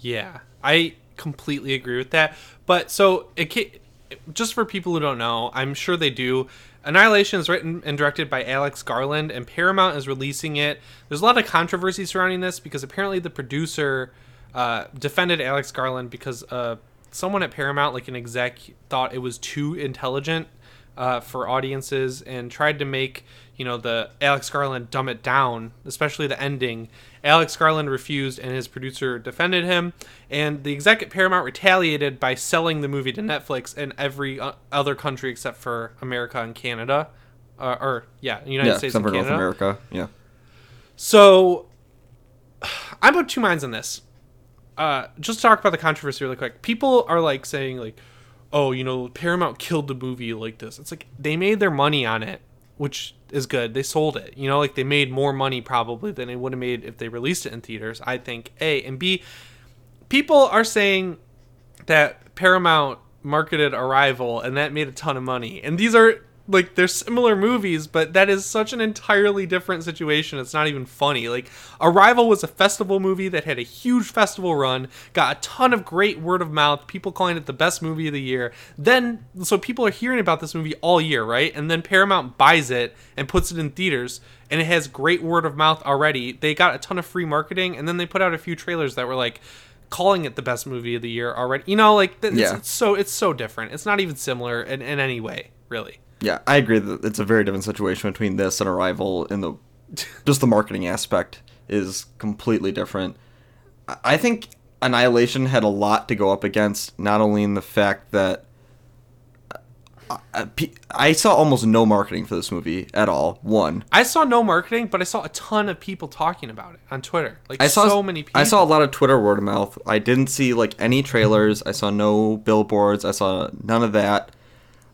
Yeah, I completely agree with that. But so it just for people who don't know, I'm sure they do. Annihilation is written and directed by Alex Garland, and Paramount is releasing it. There's a lot of controversy surrounding this because apparently the producer uh, defended Alex Garland because uh, someone at Paramount, like an exec, thought it was too intelligent uh, for audiences and tried to make you know the Alex Garland dumb it down, especially the ending. Alex Garland refused, and his producer defended him. And the exec at Paramount retaliated by selling the movie to Netflix and every uh, other country except for America and Canada, uh, or yeah, United yeah, States except and for North America. Yeah. So I'm of two minds on this. Uh, just to talk about the controversy really quick. People are like saying like, "Oh, you know, Paramount killed the movie like this." It's like they made their money on it, which is good. They sold it. You know, like they made more money probably than they would have made if they released it in theaters. I think A and B. People are saying that Paramount marketed Arrival and that made a ton of money. And these are like they're similar movies, but that is such an entirely different situation. It's not even funny. Like Arrival was a festival movie that had a huge festival run, got a ton of great word of mouth, people calling it the best movie of the year. Then so people are hearing about this movie all year, right? And then Paramount buys it and puts it in theaters and it has great word of mouth already. They got a ton of free marketing and then they put out a few trailers that were like calling it the best movie of the year already. You know, like it's, Yeah. it's so it's so different. It's not even similar in, in any way, really. Yeah, I agree that it's a very different situation between this and Arrival in the just the marketing aspect is completely different. I- think Annihilation had a lot to go up against, not only in the fact that uh, uh, I- I I saw almost no marketing for this movie at all. One, I saw no marketing, but I saw a ton of people talking about it on Twitter. Like I saw so many people. I saw a lot of Twitter word of mouth. I didn't see like any trailers. I saw no billboards. I saw none of that.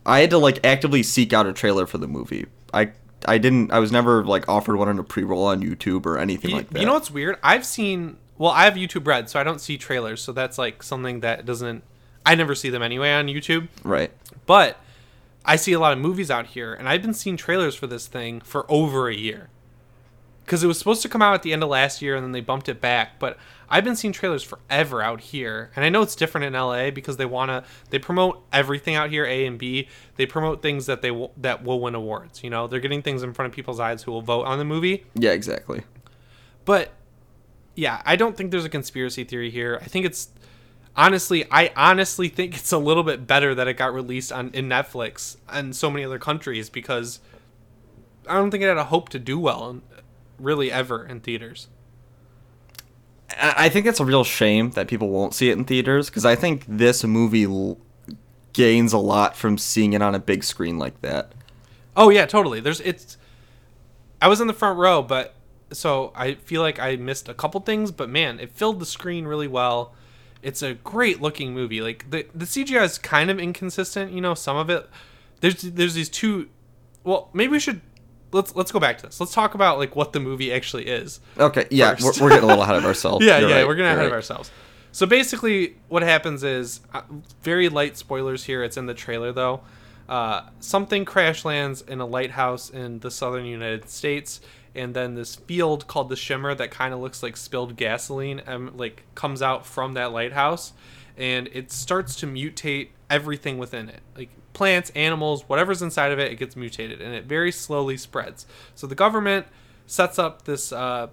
I had to like actively seek out a trailer for the movie. I I didn't. I was never like offered one in a pre-roll on YouTube or anything You, like that. you know what's weird? I've seen. Well, I have YouTube Red, so I don't see trailers. So that's like something that doesn't. I never see them anyway on YouTube. right? But I see a lot of movies out here, and I've been seeing trailers for this thing for over a year. Because it was supposed to come out at the end of last year, and then they bumped it back. But I've been seeing trailers forever out here, and I know it's different in LA because they wanna they promote everything out here, A and B. They promote things that they will, that will win awards. You know, they're getting things in front of people's eyes who will vote on the movie. Yeah, exactly. But yeah, I don't think there's a conspiracy theory here. I think it's honestly, I honestly think it's a little bit better that it got released on in Netflix and so many other countries because I don't think it had a hope to do well, in, really ever in theaters. I think it's a real shame that people won't see it in theaters because I think this movie l- gains a lot from seeing it on a big screen like that. Oh yeah, totally. There's it's. I was in the front row, but so I feel like I missed a couple things, but man, it filled the screen really well. It's a great looking movie. Like the the CGI is kind of inconsistent. You know, some of it. There's there's these two. Well, maybe we should let's let's go back to this. Let's talk about like what the movie actually is. Okay, yeah, we're, we're getting a little ahead of ourselves. Yeah, You're yeah, right, we're getting you're ahead of ourselves. So basically, what happens is uh, very light spoilers here. It's in the trailer though. Uh, something crash lands in a lighthouse in the southern United States, and then this field called the Shimmer that kind of looks like spilled gasoline, um, like comes out from that lighthouse, and it starts to mutate everything within it. Like plants, animals, whatever's inside of it, it gets mutated, and it very slowly spreads. So the government sets up this, uh,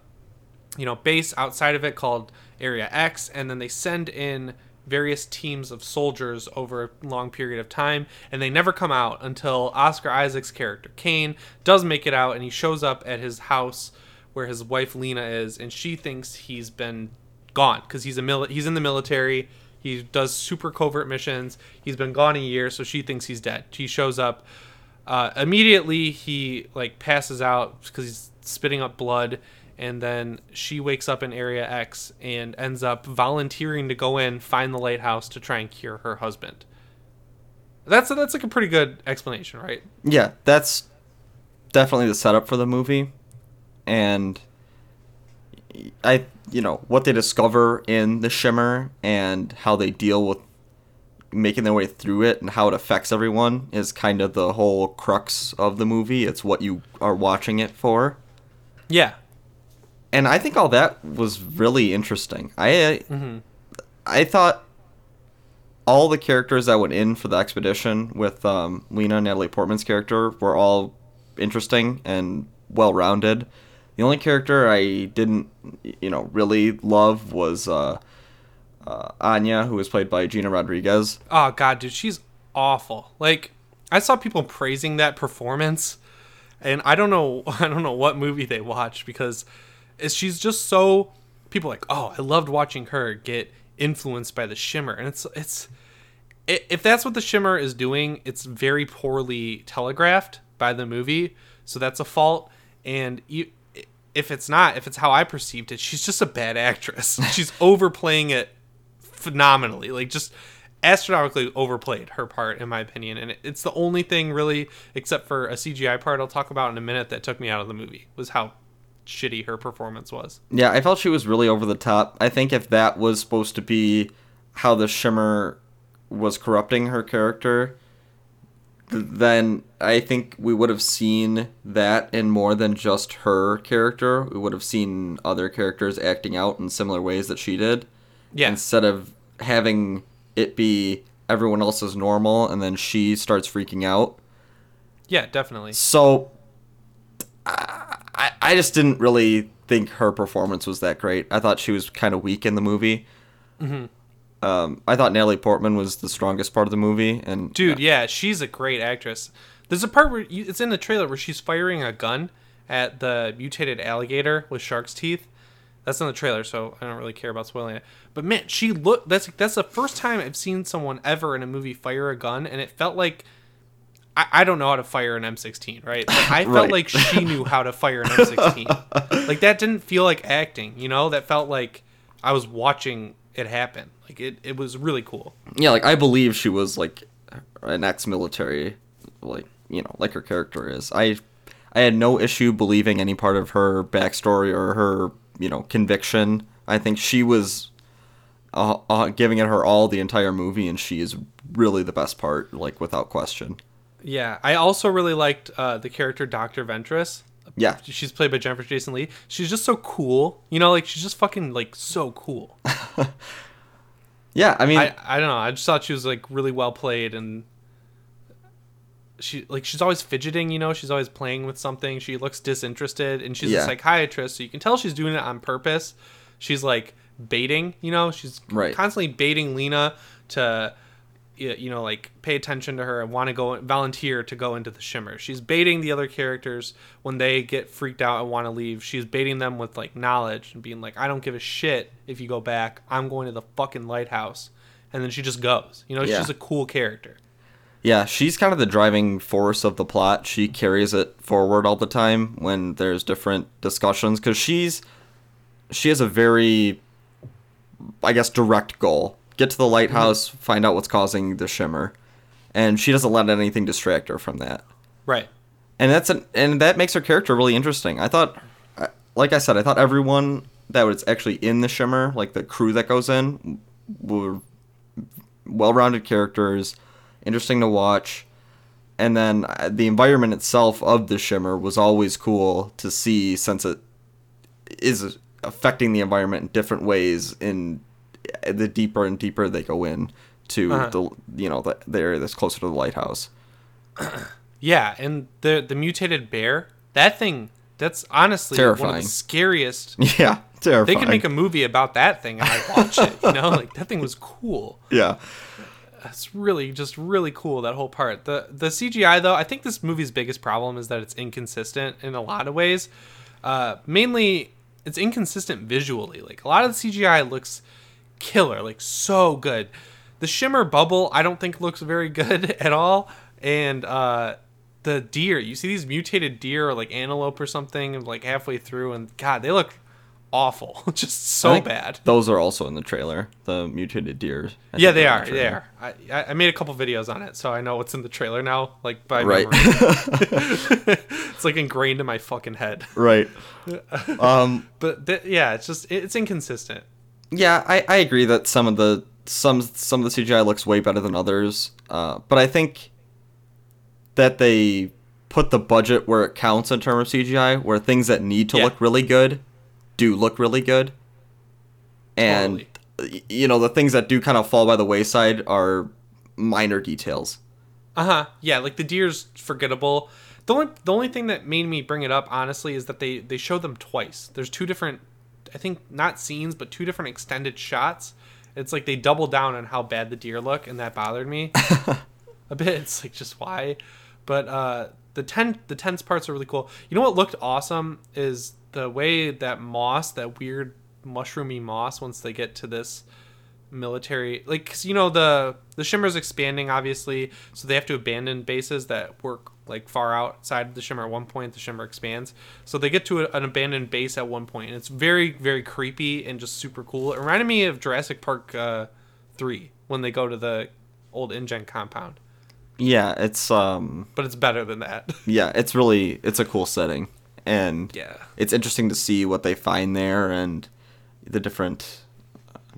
you know, base outside of it called Area X, and then they send in various teams of soldiers over a long period of time, and they never come out until Oscar Isaac's character Kane does make it out, and he shows up at his house where his wife Lena is, and she thinks he's been gone because he's a mili- he's in the military. He does super covert missions. He's been gone a year, so she thinks he's dead. She shows up. Uh, immediately, he like passes out because he's spitting up blood, and then she wakes up in Area X and ends up volunteering to go in, find the lighthouse to try and cure her husband. That's a, that's like a pretty good explanation, right? Yeah, that's definitely the setup for the movie, and I, you know, what they discover in the shimmer and how they deal with making their way through it and how it affects everyone is kind of the whole crux of the movie. It's what you are watching it for. Yeah, and I think all that was really interesting. I I thought all the characters that went in for the expedition with um, Lena and Natalie Portman's character were all interesting and well rounded. The only character I didn't, you know, really love was uh, uh, Anya, who was played by Gina Rodriguez. Oh god, dude, she's awful. Like I saw people praising that performance, and I don't know, I don't know what movie they watched because she's just so people like, oh, I loved watching her get influenced by the shimmer, and it's it's if that's what the shimmer is doing, it's very poorly telegraphed by the movie, so that's a fault. And if it's not, if it's how I perceived it, she's just a bad actress. she's overplaying it phenomenally, like just astronomically overplayed her part, in my opinion. And it's the only thing really, except for a CGI part I'll talk about in a minute, that took me out of the movie was how shitty her performance was. Yeah, I felt she was really over the top. I think if that was supposed to be how the shimmer was corrupting her character, then I think we would have seen that in more than just her character. We would have seen other characters acting out in similar ways that she did. Yeah, Instead of having it be everyone else is normal and then she starts freaking out. yeah, definitely. So I, I- I just didn't really think her performance was that great. I thought she was kind of weak in the movie. Mm-hmm. Um, I thought Natalie Portman was the strongest part of the movie, and Dude, yeah, she's a great actress. There's a part where you, it's in the trailer where she's firing a gun at the mutated alligator with shark's teeth. That's in the trailer, so I don't really care about spoiling it. But man, she looked. That's that's the first time I've seen someone ever in a movie fire a gun, and it felt like I, I don't know how to fire an M16, right? But I felt Right. like she knew how to fire an M16. like that didn't feel like acting, you know? That felt like I was watching it happen. Like it, it was really cool. yeah, like I believe she was like an ex-military, like you know, like her character is. I I had no issue believing any part of her backstory or her you know conviction. I think she was uh, uh, giving it her all the entire movie, and she is really the best part, like without question. Yeah, I also really liked uh, the character Doctor Ventress. Yeah, She's played by Jennifer Jason Leigh. She's just so cool, you know, like she's just fucking like so cool. yeah. I mean, I I don't know. I just thought she was like really well played and she like she's always fidgeting, you know. She's always playing with something. She looks disinterested, and she's a psychiatrist, so you can tell she's doing it on purpose. She's like baiting, you know. She's Right. constantly baiting Lena to you know like pay attention to her and want to go volunteer to go into the shimmer. She's baiting the other characters when they get freaked out and want to leave. She's baiting them with like knowledge and being like i don't give a shit if you go back. I'm going to the fucking lighthouse. And then she just goes. You know Yeah. she's a cool character. Yeah, she's kind of the driving force of the plot. She carries it forward all the time when there's different discussions because she's she has a very, I guess, direct goal: get to the lighthouse, find out what's causing the shimmer, and she doesn't let anything distract her from that. right And that's an and that makes her character really interesting. I thought, like I said, I thought everyone that was actually in the shimmer, like the crew that goes in, were well-rounded characters, interesting to watch. And then uh, the environment itself of the shimmer was always cool to see, since it is affecting the environment in different ways in the deeper and deeper they go in to Uh-huh. the you know the, the area that's closer to the lighthouse. Yeah, and the the mutated bear, that thing, that's honestly one of Terrifying. the scariest. Yeah, terrifying. They could make a movie about that thing and I'd watch it, you know? Like that thing was cool. yeah. It's really just really cool that whole part. The the CGI though, I think this movie's biggest problem is that it's inconsistent in a lot of ways. Uh, mainly, it's inconsistent visually. Like a lot of the CGI looks killer, like so good. The shimmer bubble, I don't think looks very good at all. And uh, the deer, you see these mutated deer or like antelope or something, like halfway through, and God, they look awful, just so bad. Those are also in the trailer. The mutated deer. I Yeah, they are. the They are. I, I made a couple videos on it, so I know what's in the trailer now, like by Right. it's like ingrained in my fucking head. right. Um. But th- yeah, it's just it's inconsistent. Yeah, I, I agree that some of the some some of the CGI looks way better than others. Uh, but I think that they put the budget where it counts in terms of CGI, where things that need to Yeah. look really good do look really good. And y- you know, the things that do kind of fall by the wayside are minor details. Uh huh. Yeah, like the deer's forgettable. The only the only thing that made me bring it up honestly is that they they show them twice. There's two different, I think not scenes, but two different extended shots. It's like they double down on how bad the deer look, and that bothered me a bit. It's like just why, but uh, the ten the tense parts are really cool. You know what looked awesome is the way that moss, that weird mushroomy moss, once they get to this military like 'cause, you know the the shimmer's expanding obviously so they have to abandon bases that work like far outside the shimmer. At one point the shimmer expands. So they get to a, an abandoned base at one point and it's very very creepy and just super cool. It reminded me of jurassic park uh 3 when they go to the old InGen compound. Yeah, it's um but it's better than that. yeah, it's really it's a cool setting. And yeah. it's interesting to see what they find there and the different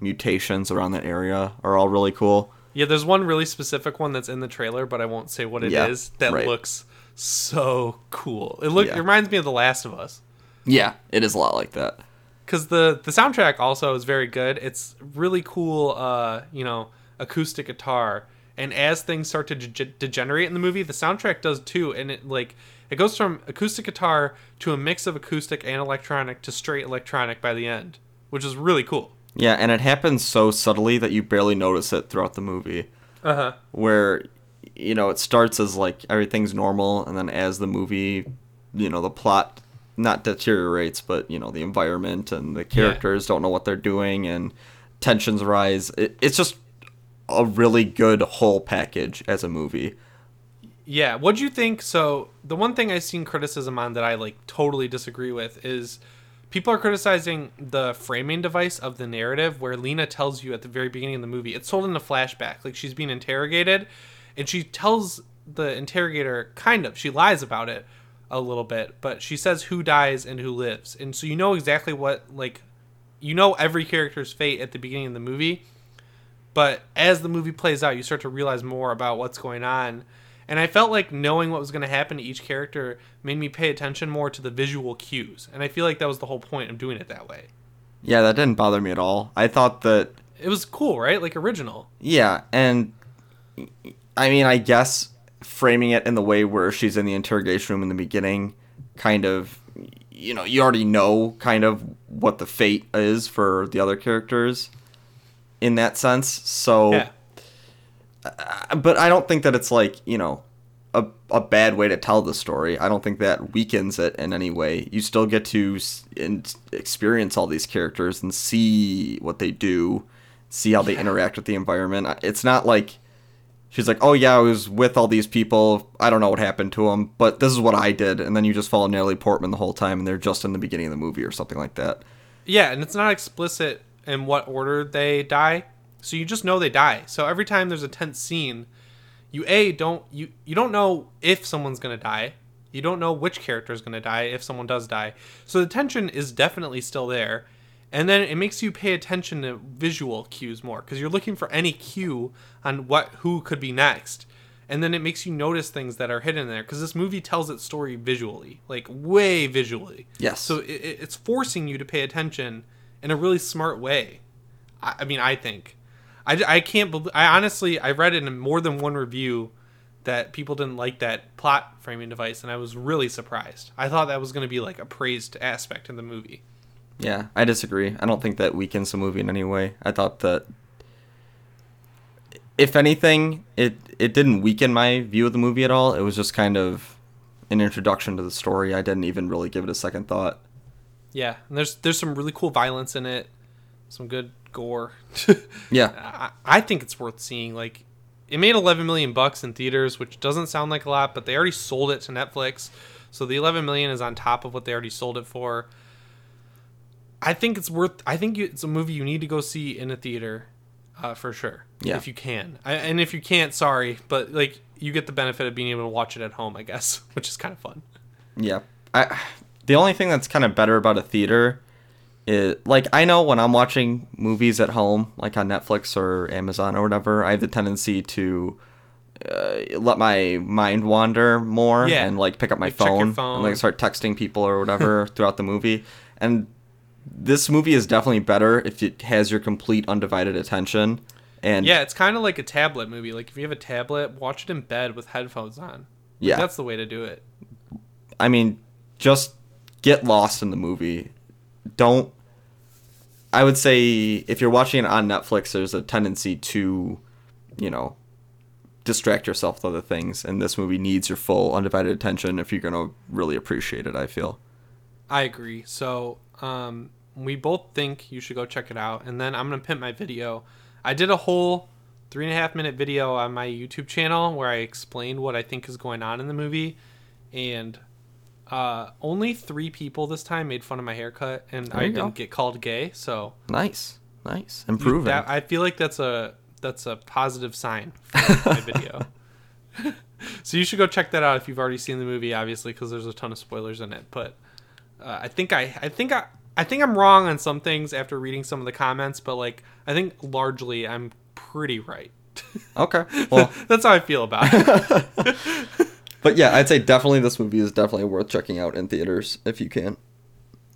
mutations around that area are all really cool. Yeah there's one really specific one that's in the trailer but i won't say what it is. Yeah, that right. looks so cool it look Yeah. it reminds me of the last of us Yeah, it is a lot like that. because the the soundtrack also is very good. It's really cool, uh, you know, acoustic guitar. And as things start to de- degenerate in the movie, the soundtrack does too. And it like it goes from acoustic guitar to a mix of acoustic and electronic to straight electronic by the end, which is really cool. Yeah, and it happens so subtly that you barely notice it throughout the movie. Uh huh. Where, you know, it starts as like everything's normal, and then as the movie, you know, the plot not deteriorates, but you know, the environment and the characters don't know what they're doing, and tensions rise. It, it's just a really good whole package as a movie. Yeah, what'd you think? So the one thing I've seen criticism on that I like totally disagree with is people are criticizing the framing device of the narrative where Lena tells you at the very beginning of the movie it's told in a flashback, like she's being interrogated, and she tells the interrogator kind of she lies about it a little bit, but she says who dies and who lives, and so you know exactly what like you know every character's fate at the beginning of the movie but as the movie plays out you start to realize more about what's going on and i felt like knowing what was going to happen to each character made me pay attention more to the visual cues. And i feel like that was the whole point of doing it that way. Yeah, that didn't bother me at all. I thought that it was cool right? Like original. Yeah, and I mean, I guess framing it in the way where she's in the interrogation room in the beginning, kind of, you know, you already know kind of what the fate is for the other characters in that sense. So, yeah Uh, but I don't think that it's like, you know, a, a bad way to tell the story. I don't think that weakens it in any way. You still get to s- experience all these characters and see what they do, see how they interact with the environment. It's not like she's like, "Oh yeah, I was with all these people. I don't know what happened to them, but this is what I did." And then you just follow Natalie Portman the whole time, and they're just in the beginning of the movie or something like that. yeah and it's not explicit in what order they die so you just know they die. So every time there's a tense scene you a don't you you don't know if someone's going to die. You don't know which character is going to die if someone does die. So the tension is definitely still there. And then it makes you pay attention to visual cues more because you're looking for any cue on what who could be next. And then it makes you notice things that are hidden there because this movie tells its story visually like way visually. Yes. so it- it's forcing you to pay attention in a really smart way. I, I mean, I think. I, I can't believe. I honestly, I read in more than one review that people didn't like that plot framing device, and I was really surprised. I thought that was going to be like a praised aspect in the movie. Yeah, I disagree. I don't think that weakens the movie in any way. I thought that if anything, it it didn't weaken my view of the movie at all. It was just kind of an introduction to the story. I didn't even really give it a second thought. Yeah, and there's there's some really cool violence in it, some good gore. Yeah. I, I think it's worth seeing. Like, it made 11 million bucks in theaters, which doesn't sound like a lot, but they already sold it to Netflix, so the 11 million is on top of what they already sold it for. I think it's worth. I think you, it's a movie you need to go see in a theater, uh, for sure. Yeah. If you can, I, and if you can't, sorry, but like you get the benefit of being able to watch it at home, I guess, which is kind of fun. Yeah. I the only thing that's kind of better about a theater is like I know when I'm watching movies at home, like on Netflix or Amazon or whatever, I have the tendency to uh, let my mind wander more Yeah. and like pick up my Like, phone, phone. and like start texting people or whatever throughout the movie. And this movie is definitely better if it has your complete undivided attention. And Yeah, it's kind of like a tablet movie. Like if you have a tablet, watch it in bed with headphones on. Like, Yeah. that's the way to do it. I mean, just get lost in the movie. Don't. I would say if you're watching it on Netflix, there's a tendency to, you know, distract yourself with other things, and this movie needs your full undivided attention if you're gonna really appreciate it. I feel. I agree. So, um, we both think you should go check it out, and then I'm gonna pimp my video. I did a whole three and a half minute video on my YouTube channel where I explained what I think is going on in the movie, and uh, only three people this time made fun of my haircut, and There I you go. didn't get called gay. So Nice, nice, improving. that, I feel like that's a that's a positive sign for my video. so you should go check that out if you've already seen the movie, obviously, because there's a ton of spoilers in it. But uh, I think I I think I I think I'm wrong on some things after reading some of the comments, but like I think largely I'm pretty right. okay, well, that's how I feel about it. But yeah, I'd say definitely this movie is definitely worth checking out in theaters if you can.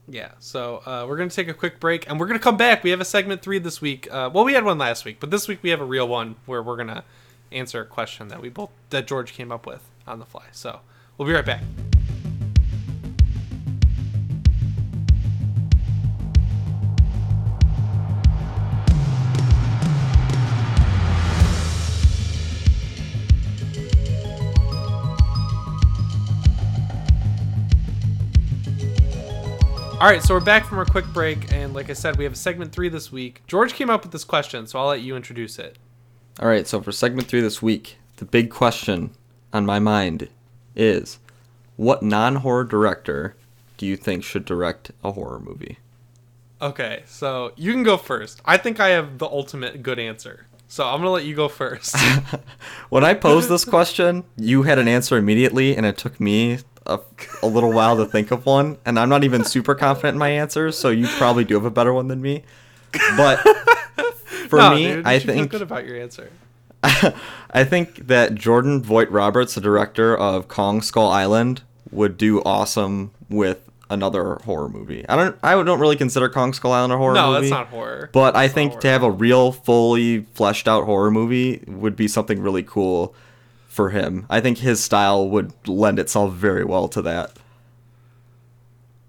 Yeah, so uh, we're gonna take a quick break, and we're gonna come back. We have a segment three this week. Uh, well, we had one last week, but this week we have a real one where we're gonna answer a question that we both that George came up with on the fly. So we'll be right back. All right, so we're back from our quick break, and like I said, we have segment three this week. George came up with this question, so I'll let you introduce it. All right, so for segment three this week, the big question on my mind is what non horror director do you think should direct a horror movie? Okay, so you can go first. I think I have the ultimate good answer, so I'm gonna let you go first. When I posed this question, you had an answer immediately, and it took me a, a little while to think of one. And I'm not even super confident in my answers, so you probably do have a better one than me. But for No, me, dude, I think good about your answer. I think that Jordan Vogt-Roberts, the director of Kong Skull Island, would do awesome with another horror movie. I don't I don't really consider Kong Skull Island a horror No, movie. that's not horror. But I That's not think horror. to have a real fully fleshed out horror movie would be something really cool for him. I think his style would lend itself very well to that.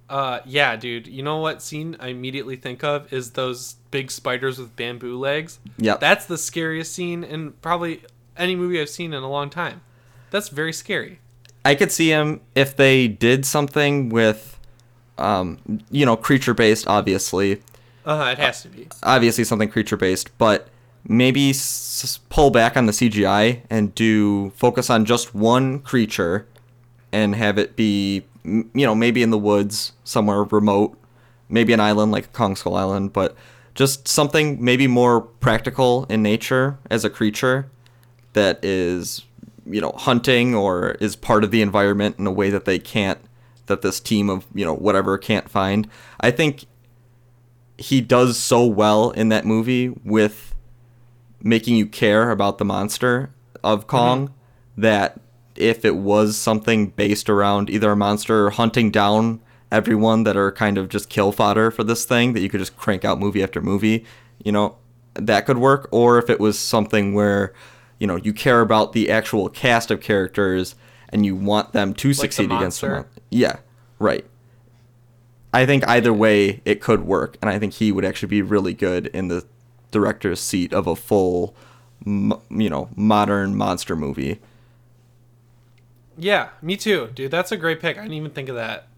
Uh, yeah, dude. You know what scene I immediately think of is those big spiders with bamboo legs. Yeah, That's the scariest scene in probably any movie I've seen in a long time. That's very scary. I could see him if they did something with um you know creature based obviously Uh, it has to be. obviously something creature based, but maybe s- pull back on the CGI and do focus on just one creature and have it be you know maybe in the woods somewhere remote, maybe an island like Kong Skull Island, but just something maybe more practical in nature as a creature that is you know hunting or is part of the environment in a way that they can't that this team of you know whatever can't find. I think he does so well in that movie with making you care about the monster of Kong mm-hmm. that if it was something based around either a monster hunting down everyone that are kind of just kill fodder for this thing that you could just crank out movie after movie, you know, that could work, or if it was something where, you know, you care about the actual cast of characters and you want them to succeed against monster? someone. Yeah, right. I think either way it could work, and I think he would actually be really good in the director's seat of a full, you know, modern monster movie. Yeah, me too, dude. That's a great pick. I didn't even think of that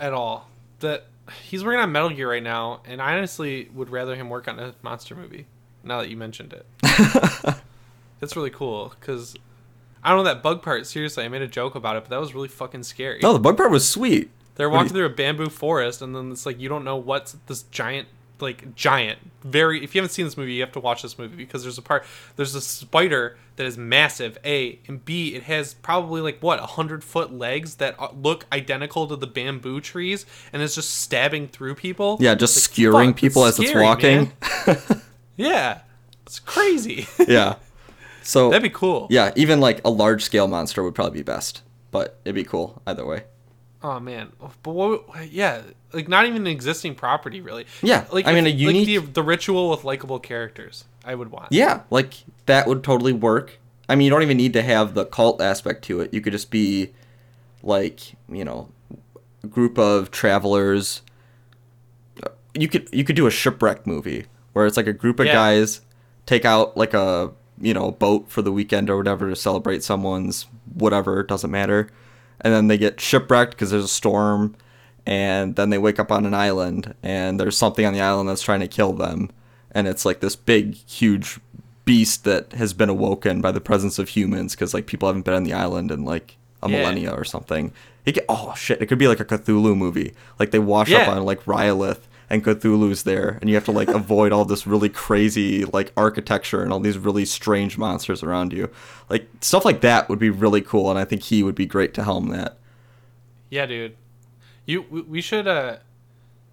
at all. That he's working on Metal Gear right now, and I honestly would rather him work on a monster movie. Now that you mentioned it, that's really cool because I don't know that bug part. Seriously, I made a joke about it, but that was really fucking scary. No, the bug part was sweet. They're walking through a bamboo forest, and then it's like you don't know what's this giant, like giant, very. If you haven't seen this movie, you have to watch this movie because there's a part, there's a spider that is massive. A and B, it has probably like what a hundred foot legs that uh, look identical to the bamboo trees, and it's just stabbing through people. Yeah, just Like, skewering fuck, people as that's it's walking. Yeah, it's crazy. yeah. So That'd be cool. yeah, even like a large scale monster would probably be best, but it'd be cool either way. Oh man, but what? Yeah, like not even an existing property, really. Yeah, like I mean, a unique- like the, the ritual with likable characters. I would want. Yeah, like that would totally work. I mean, you don't even need to have the cult aspect to it. You could just be like, you know, a group of travelers. You could you could do a shipwreck movie where it's like a group of Yeah. guys take out like a, you know, boat for the weekend or whatever to celebrate someone's whatever, it doesn't matter. And then they get shipwrecked because there's a storm and then they wake up on an island and there's something on the island that's trying to kill them. And it's like this big huge beast that has been awoken by the presence of humans because like people haven't been on the island in like a Yeah. millennia or something. It could, oh shit it could be like a cthulhu movie. Like they wash up on like Rylith and Cthulhu's there and you have to like avoid all this really crazy like architecture and all these really strange monsters around you. Like stuff like that would be really cool and I think he would be great to helm that. Yeah, dude. You we, should uh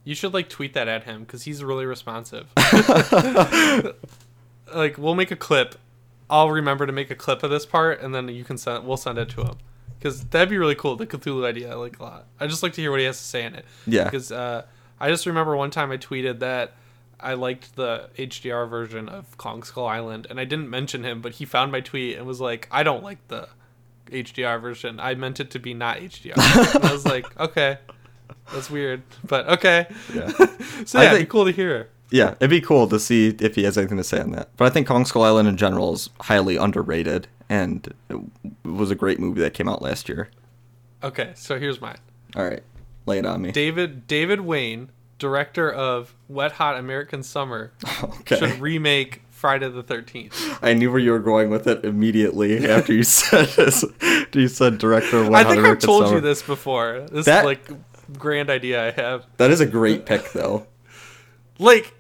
you should like tweet that at him cuz he's really responsive. like we'll make a clip. I'll remember to make a clip of this part and then you can send we'll send it to him. Cuz that'd be really cool. The Cthulhu idea I like a lot. I just like to hear what he has to say in it. Yeah. Because uh I just remember one time I tweeted that I liked the HDR version of Kong Skull Island and I didn't mention him, but he found my tweet and was like, "I don't like the HDR version. I meant it to be not HDR." and I was like, "Okay, that's weird, but okay." Yeah. so I yeah, it'd think- be cool to hear. Yeah, it'd be cool to see if he has anything to say on that. But I think Kong Skull Island in general is highly underrated, and it was a great movie that came out last year. Okay, so here's mine. All right, lay it on me. David David Wain, director of Wet Hot American Summer, Okay, should remake Friday the Thirteenth. I knew where you were going with it immediately after you said this. You said director. Of I Hot think I've told Summer. you this before. This That- like grand idea I have. That is a great pick, though. like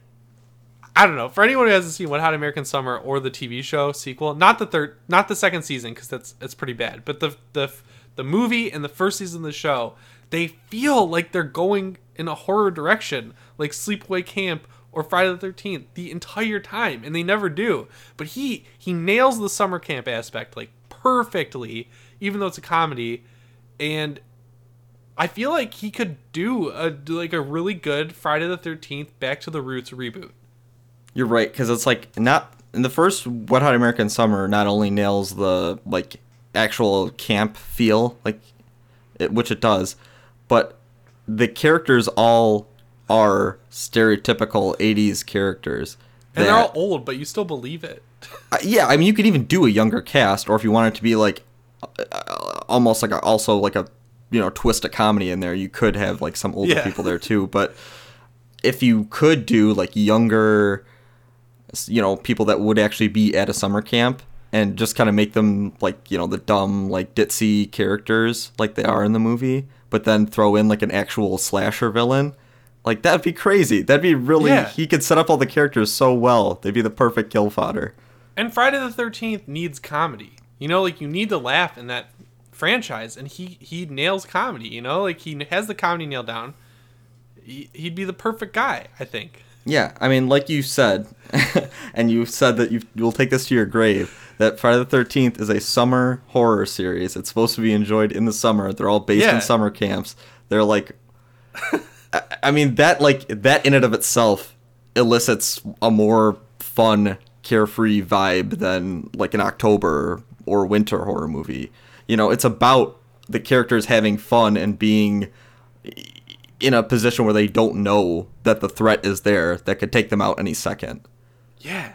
I don't know. For anyone who hasn't seen Wet Hot American Summer or the TV show sequel, not the third, not the second season because that's it's pretty bad, but the the the movie and the first season of the show, they feel like they're going in a horror direction, like Sleepaway Camp or Friday the Thirteenth, the entire time, and they never do. But he he nails the summer camp aspect like perfectly, even though it's a comedy, and I feel like he could do a like a really good Friday the Thirteenth Back to the Roots reboot. You're right, because it's like not in the first Wet Hot American Summer. Not only nails the like actual camp feel, like it, which it does, but the characters all are stereotypical '80s characters. And they're all old, but you still believe it. Uh, yeah, I mean, you could even do a younger cast, or if you wanted to be like uh, almost like a, also like a you know twist a comedy in there, you could have like some older Yeah. people there too. But if you could do like younger, you know, people that would actually be at a summer camp and just kind of make them like you know the dumb like ditzy characters like they are in the movie, but then throw in like an actual slasher villain. Like that'd be crazy. That'd be really. Yeah. He could set up all the characters so well. They'd be the perfect kill fodder. And Friday the Thirteenth needs comedy. You know, like you need to laugh in that franchise, and he he nails comedy. You know, like he has the comedy nailed down. He, he'd be the perfect guy, I think. Yeah, I mean, like you said, and you said that you you'll take this to your grave. That Friday the Thirteenth is a summer horror series. It's supposed to be enjoyed in the summer. They're all based Yeah. in summer camps. They're like, I, I mean, that like that in and of itself elicits a more fun, carefree vibe than like an October or winter horror movie. You know, it's about the characters having fun and being in a position where they don't know that the threat is there that could take them out any second. Yeah.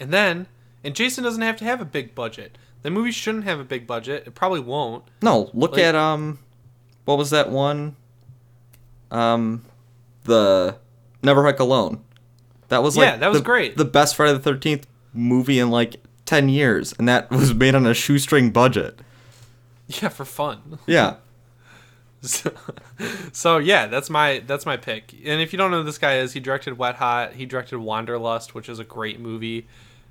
And then, and Jason doesn't have to have a big budget. The movie shouldn't have a big budget. It probably won't. No, look Like- at um what was that one? Um the Never Hike Alone. That was like Yeah, that was the, great. The best Friday the Thirteenth movie in like ten years, and that was made on a shoestring budget. Yeah, for fun. Yeah, So, so yeah, that's my that's my pick. And if you don't know who this guy is, he directed Wet Hot. He directed Wanderlust, which is a great movie.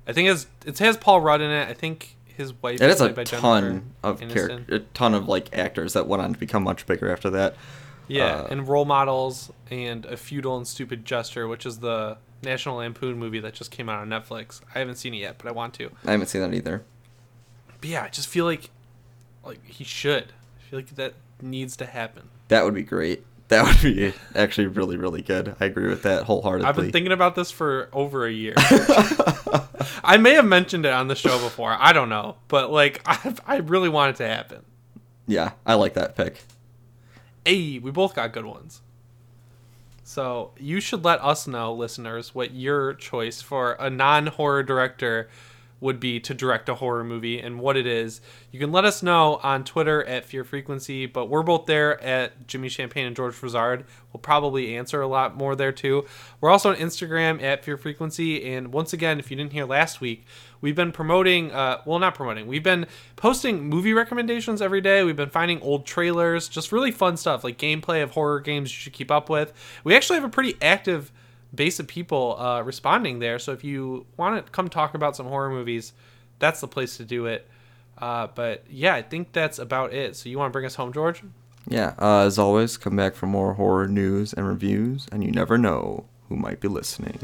I think it's it has Paul Rudd in it. I think his wife. it is a by ton Jennifer of character, a ton of like actors that went on to become much bigger after that. Yeah, Uh, and role models and a futile and stupid gesture, which is the National Lampoon movie that just came out on Netflix. I haven't seen it yet, but I want to. I haven't seen that either. But yeah, I just feel like like he should. I feel like that needs to happen. That would be great. That would be actually really, really good. I agree with that wholeheartedly. I've been thinking about this for over a year. I may have mentioned it on the show before. I don't know, but like I, I really want it to happen. yeah, I like that pick. Hey, we both got good ones. So you should let us know, listeners, what your choice for a non-horror director would be to direct a horror movie and what it is. You can let us know on Twitter at Fear Frequency, but we're both there at Jimmy Champagne and George Frizard. We'll probably answer a lot more there too. We're also on Instagram at Fear Frequency, and once again, if you didn't hear last week, we've been promoting. Uh, well, not promoting. We've been posting movie recommendations every day. We've been finding old trailers, just really fun stuff like gameplay of horror games you should keep up with. We actually have a pretty active base of people uh, responding there. So if you want to come talk about some horror movies, that's the place to do it. Uh, but yeah, I think that's about it. So you want to bring us home, George? Yeah, uh, as always, come back for more horror news and reviews, and you never know who might be listening.